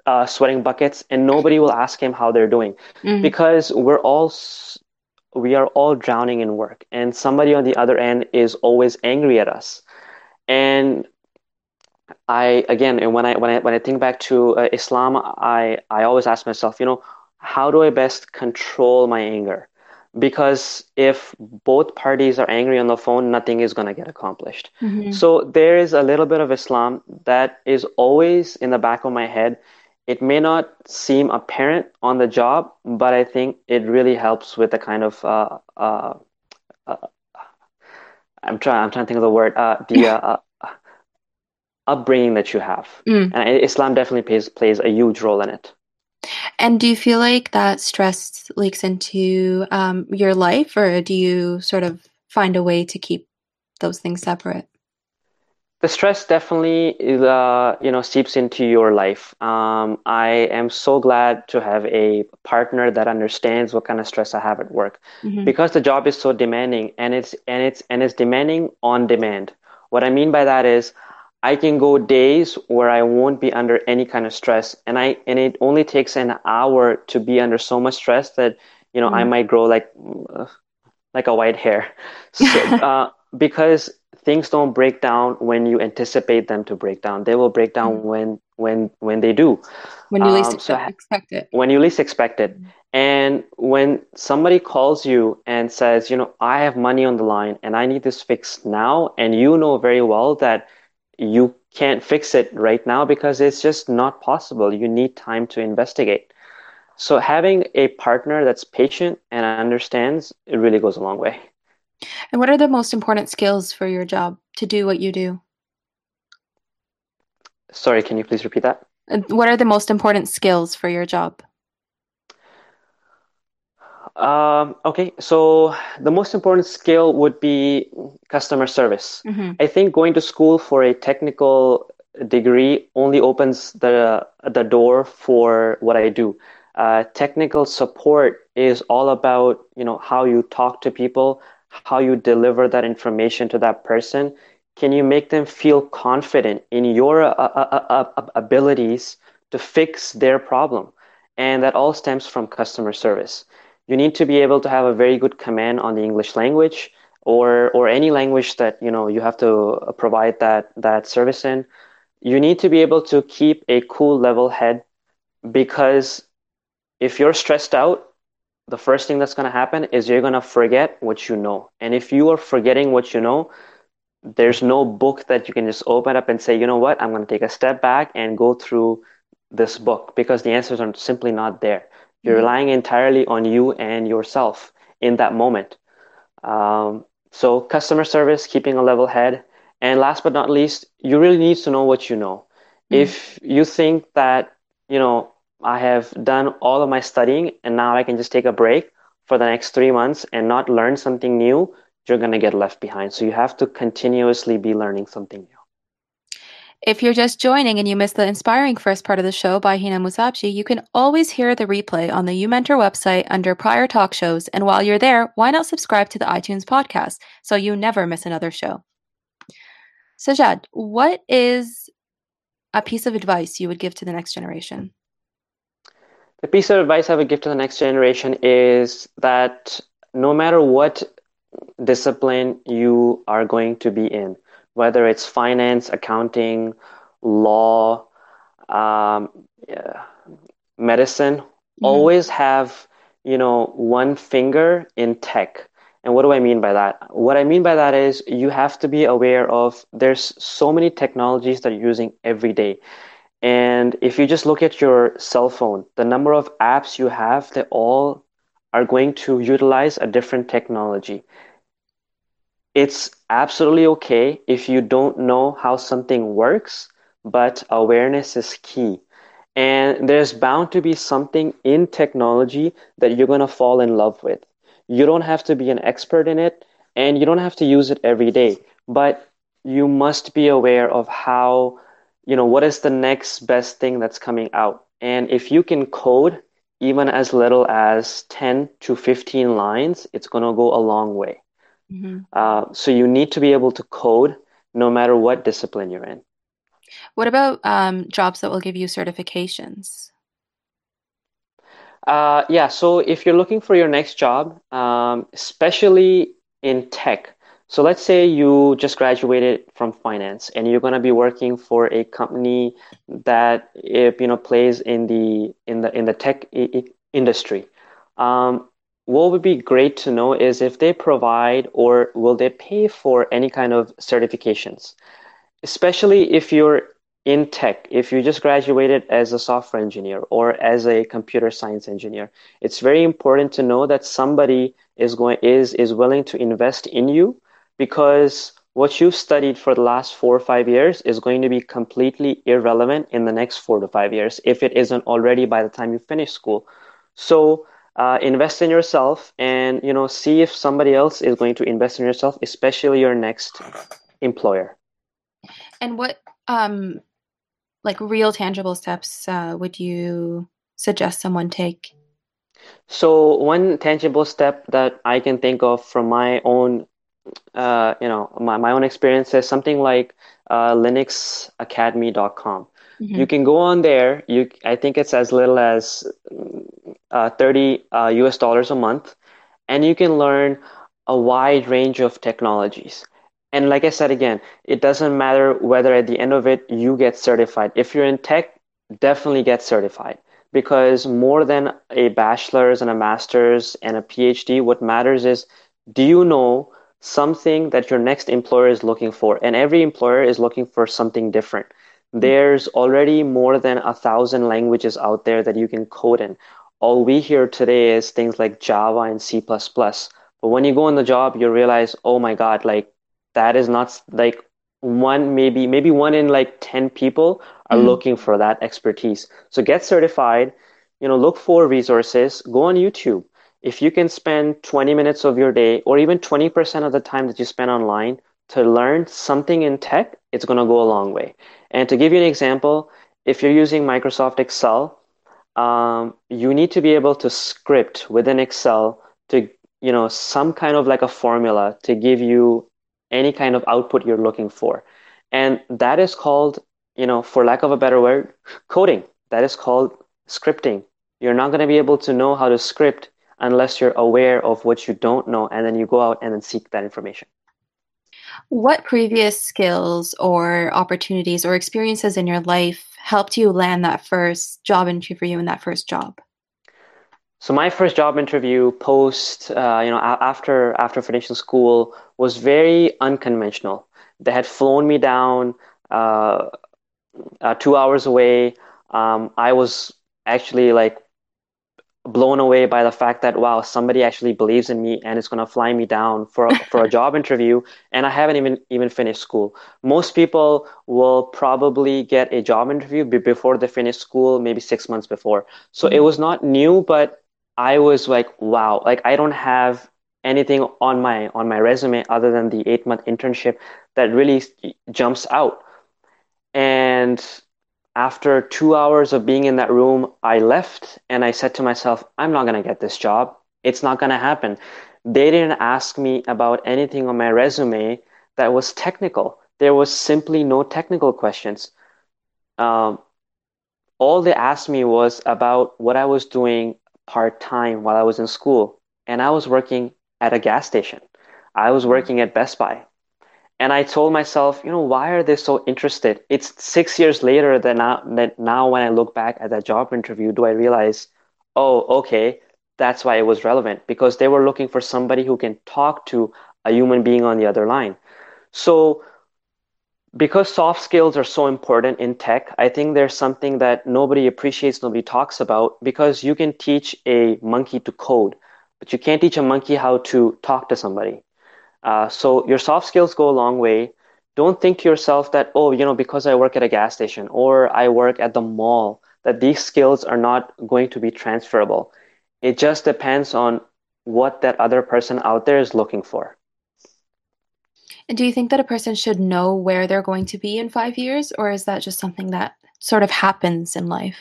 uh, sweating buckets, and nobody will ask him how they're doing mm-hmm. because we're all we are all drowning in work, and somebody on the other end is always angry at us. And I again, and when I when I when I think back to uh, Islam, I I always ask myself, you know, how do I best control my anger? Because if both parties are angry on the phone, nothing is going to get accomplished. Mm-hmm. So there is a little bit of Islam that is always in the back of my head. It may not seem apparent on the job, but I think it really helps with the kind of uh, uh, uh I'm trying. I'm trying to think of the word. Uh, the uh, upbringing that you have. Mm. And Islam definitely plays plays a huge role in it. And do you feel like that stress leaks into um, your life, or do you sort of find a way to keep those things separate? The stress definitely, uh, you know, seeps into your life. Um, I am so glad to have a partner that understands what kind of stress I have at work, mm-hmm. because the job is so demanding, and it's and it's and it's demanding on demand. What I mean by that is, I can go days where I won't be under any kind of stress, and I and it only takes an hour to be under so much stress that you know mm. I might grow like like a white hair, so, uh, because things don't break down when you anticipate them to break down. They will break down mm. when when when they do. When you least um, so expect it. When you least expect it. Mm. And when somebody calls you and says, you know, I have money on the line and I need this fixed now, and you know very well that you can't fix it right now because it's just not possible. You need time to investigate. So having a partner that's patient and understands it really goes a long way. And what are the most important skills for your job to do what you do? Sorry, can you please repeat that? What are the most important skills for your job? Um, okay, so the most important skill would be customer service. Mm-hmm. I think going to school for a technical degree only opens the the door for what I do. Uh, technical support is all about you know how you talk to people, how you deliver that information to that person. Can you make them feel confident in your uh, uh, uh, uh abilities to fix their problem? And that all stems from customer service you need to be able to have a very good command on the English language or or any language that you know you have to uh, provide that that service in. You need to be able to keep a cool level head because if you're stressed out, the first thing that's going to happen is you're going to forget what you know. And if you are forgetting what you know, there's no book that you can just open up and say, you know what, I'm going to take a step back and go through this book because the answers are simply not there. You're mm-hmm. relying entirely on you and yourself in that moment. Um, so, customer service, keeping a level head. And last but not least, you really need to know what you know. Mm-hmm. If you think that, you know, I have done all of my studying and now I can just take a break for the next three months and not learn something new, you're going to get left behind. So you have to continuously be learning something new. If you're just joining and you missed the inspiring first part of the show by Heena Musabji, you can always hear the replay on the UMentor website under prior talk shows. And while you're there, why not subscribe to the iTunes podcast so you never miss another show? Sajjad, what is a piece of advice you would give to the next generation? The piece of advice I would give to the next generation is that no matter what discipline you are going to be in, whether it's finance, accounting, law, um, yeah, medicine, mm-hmm. always have you know one finger in tech. And what do I mean by that? What I mean by that is you have to be aware of there's so many technologies that you're using every day. And if you just look at your cell phone, the number of apps you have, they all are going to utilize a different technology. It's absolutely okay if you don't know how something works, but awareness is key. And there's bound to be something in technology that you're going to fall in love with. You don't have to be an expert in it and you don't have to use it every day, but you must be aware of how you know, what is the next best thing that's coming out? And if you can code even as little as 10 to 15 lines, it's going to go a long way. Mm-hmm. Uh, so you need to be able to code no matter what discipline you're in. What about um, jobs that will give you certifications? Uh, yeah, so if you're looking for your next job, um, especially in tech, so let's say you just graduated from finance and you're going to be working for a company that you know plays in the in the in the tech I- industry. Um, what would be great to know is if they provide or will they pay for any kind of certifications, especially if you're in tech, if you just graduated as a software engineer or as a computer science engineer, it's very important to know that somebody is going is is willing to invest in you because what you've studied for the last four or five years is going to be completely irrelevant in the next four to five years if it isn't already by the time you finish school. So uh, invest in yourself and you know see if somebody else is going to invest in yourself, especially your next employer. And what um, like real tangible steps uh, would you suggest someone take? So one tangible step that I can think of from my own uh, you know, my, my own experience is something like uh, linuxacademy.com. Mm-hmm. You can go on there. You, I think it's as little as uh, 30 uh, US dollars a month, and you can learn a wide range of technologies. And like I said again, it doesn't matter whether at the end of it you get certified. If you're in tech, definitely get certified because more than a bachelor's and a master's and a PhD, what matters is do you know something that your next employer is looking for. And every employer is looking for something different. There's already more than a thousand languages out there that you can code in. All we hear today is things like Java and C. But when you go on the job, you realize, oh my God, like that is not like one, maybe, maybe one in like 10 people are mm. looking for that expertise. So get certified, you know, look for resources, go on YouTube if you can spend 20 minutes of your day or even 20% of the time that you spend online to learn something in tech, it's going to go a long way. And to give you an example, if you're using Microsoft Excel, um, you need to be able to script within Excel to, you know, some kind of like a formula to give you any kind of output you're looking for. And that is called, you know, for lack of a better word, coding. That is called scripting. You're not going to be able to know how to script unless you're aware of what you don't know and then you go out and then seek that information. What previous skills or opportunities or experiences in your life helped you land that first job interview for you in that first job? So my first job interview post, uh, you know, after after finishing school was very unconventional. They had flown me down uh, uh, two hours away. Um, I was actually like blown away by the fact that wow somebody actually believes in me and is going to fly me down for a, for a job interview and i haven't even even finished school most people will probably get a job interview before they finish school maybe six months before so mm-hmm. it was not new but i was like wow like i don't have anything on my on my resume other than the eight month internship that really jumps out and after two hours of being in that room, I left and I said to myself, I'm not going to get this job. It's not going to happen. They didn't ask me about anything on my resume that was technical. There was simply no technical questions. Um, all they asked me was about what I was doing part time while I was in school. And I was working at a gas station. I was working at Best Buy. And I told myself, you know, why are they so interested? It's six years later that now, that now when I look back at that job interview, do I realize, oh, okay, that's why it was relevant because they were looking for somebody who can talk to a human being on the other line. So, because soft skills are so important in tech, I think there's something that nobody appreciates, nobody talks about because you can teach a monkey to code, but you can't teach a monkey how to talk to somebody. Uh, so your soft skills go a long way. Don't think to yourself that, oh, you know, because I work at a gas station or I work at the mall, that these skills are not going to be transferable. It just depends on what that other person out there is looking for. And do you think that a person should know where they're going to be in five years, or is that just something that sort of happens in life?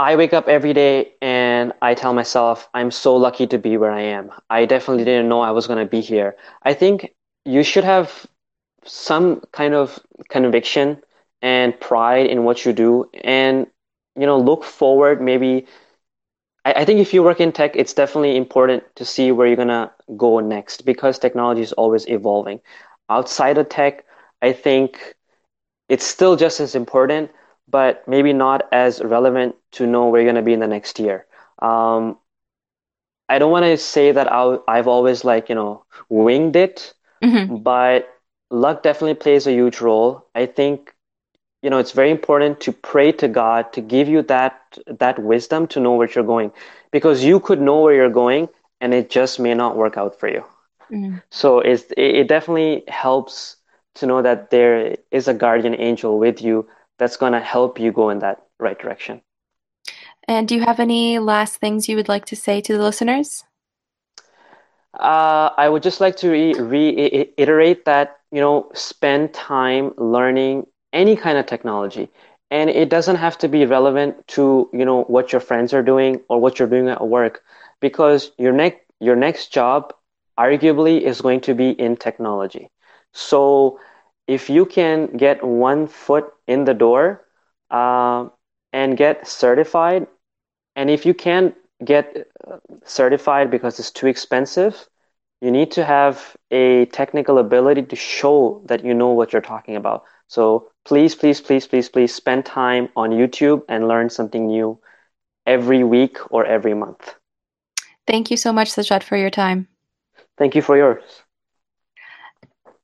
I wake up every day and I tell myself, I'm so lucky to be where I am. I definitely didn't know I was going to be here. I think you should have some kind of conviction and pride in what you do and, you know, look forward. Maybe, I, I think if you work in tech, it's definitely important to see where you're going to go next because technology is always evolving. Outside of tech, I think it's still just as important but maybe not as relevant to know where you're going to be in the next year. Um, I don't want to say that i have always like you know winged it, mm-hmm. but luck definitely plays a huge role. I think you know it's very important to pray to God to give you that that wisdom to know where you're going, because you could know where you're going and it just may not work out for you. Mm-hmm. So it's, it definitely helps to know that there is a guardian angel with you that's going to help you go in that right direction. And do you have any last things you would like to say to the listeners? Uh, I would just like to re- reiterate that you know spend time learning any kind of technology, and it doesn't have to be relevant to you know what your friends are doing or what you're doing at work, because your next your next job arguably is going to be in technology. So if you can get one foot in the door uh, and get certified, and if you can't get uh, certified because it's too expensive, you need to have a technical ability to show that you know what you're talking about. So please, please, please, please, please spend time on YouTube and learn something new every week or every month. Thank you so much, Sajjad, for your time. Thank you for yours.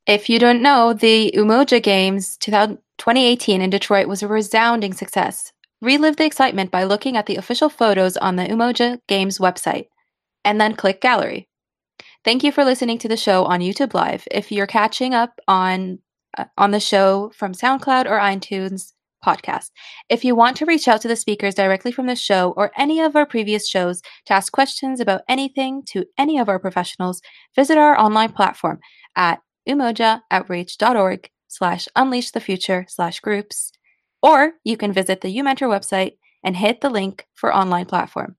If you don't know, the Umoja Games 2018 in Detroit was a resounding success. Relive the excitement by looking at the official photos on the Umoja Games website, and then click Gallery. Thank you for listening to the show on YouTube Live. If you're catching up on uh, on the show from SoundCloud or iTunes podcast. If you want to reach out to the speakers directly from the show or any of our previous shows to ask questions about anything to any of our professionals, visit our online platform at umojaoutreach.org slash unleash the future slash groups, or you can visit the UMentor website and hit the link for online platform.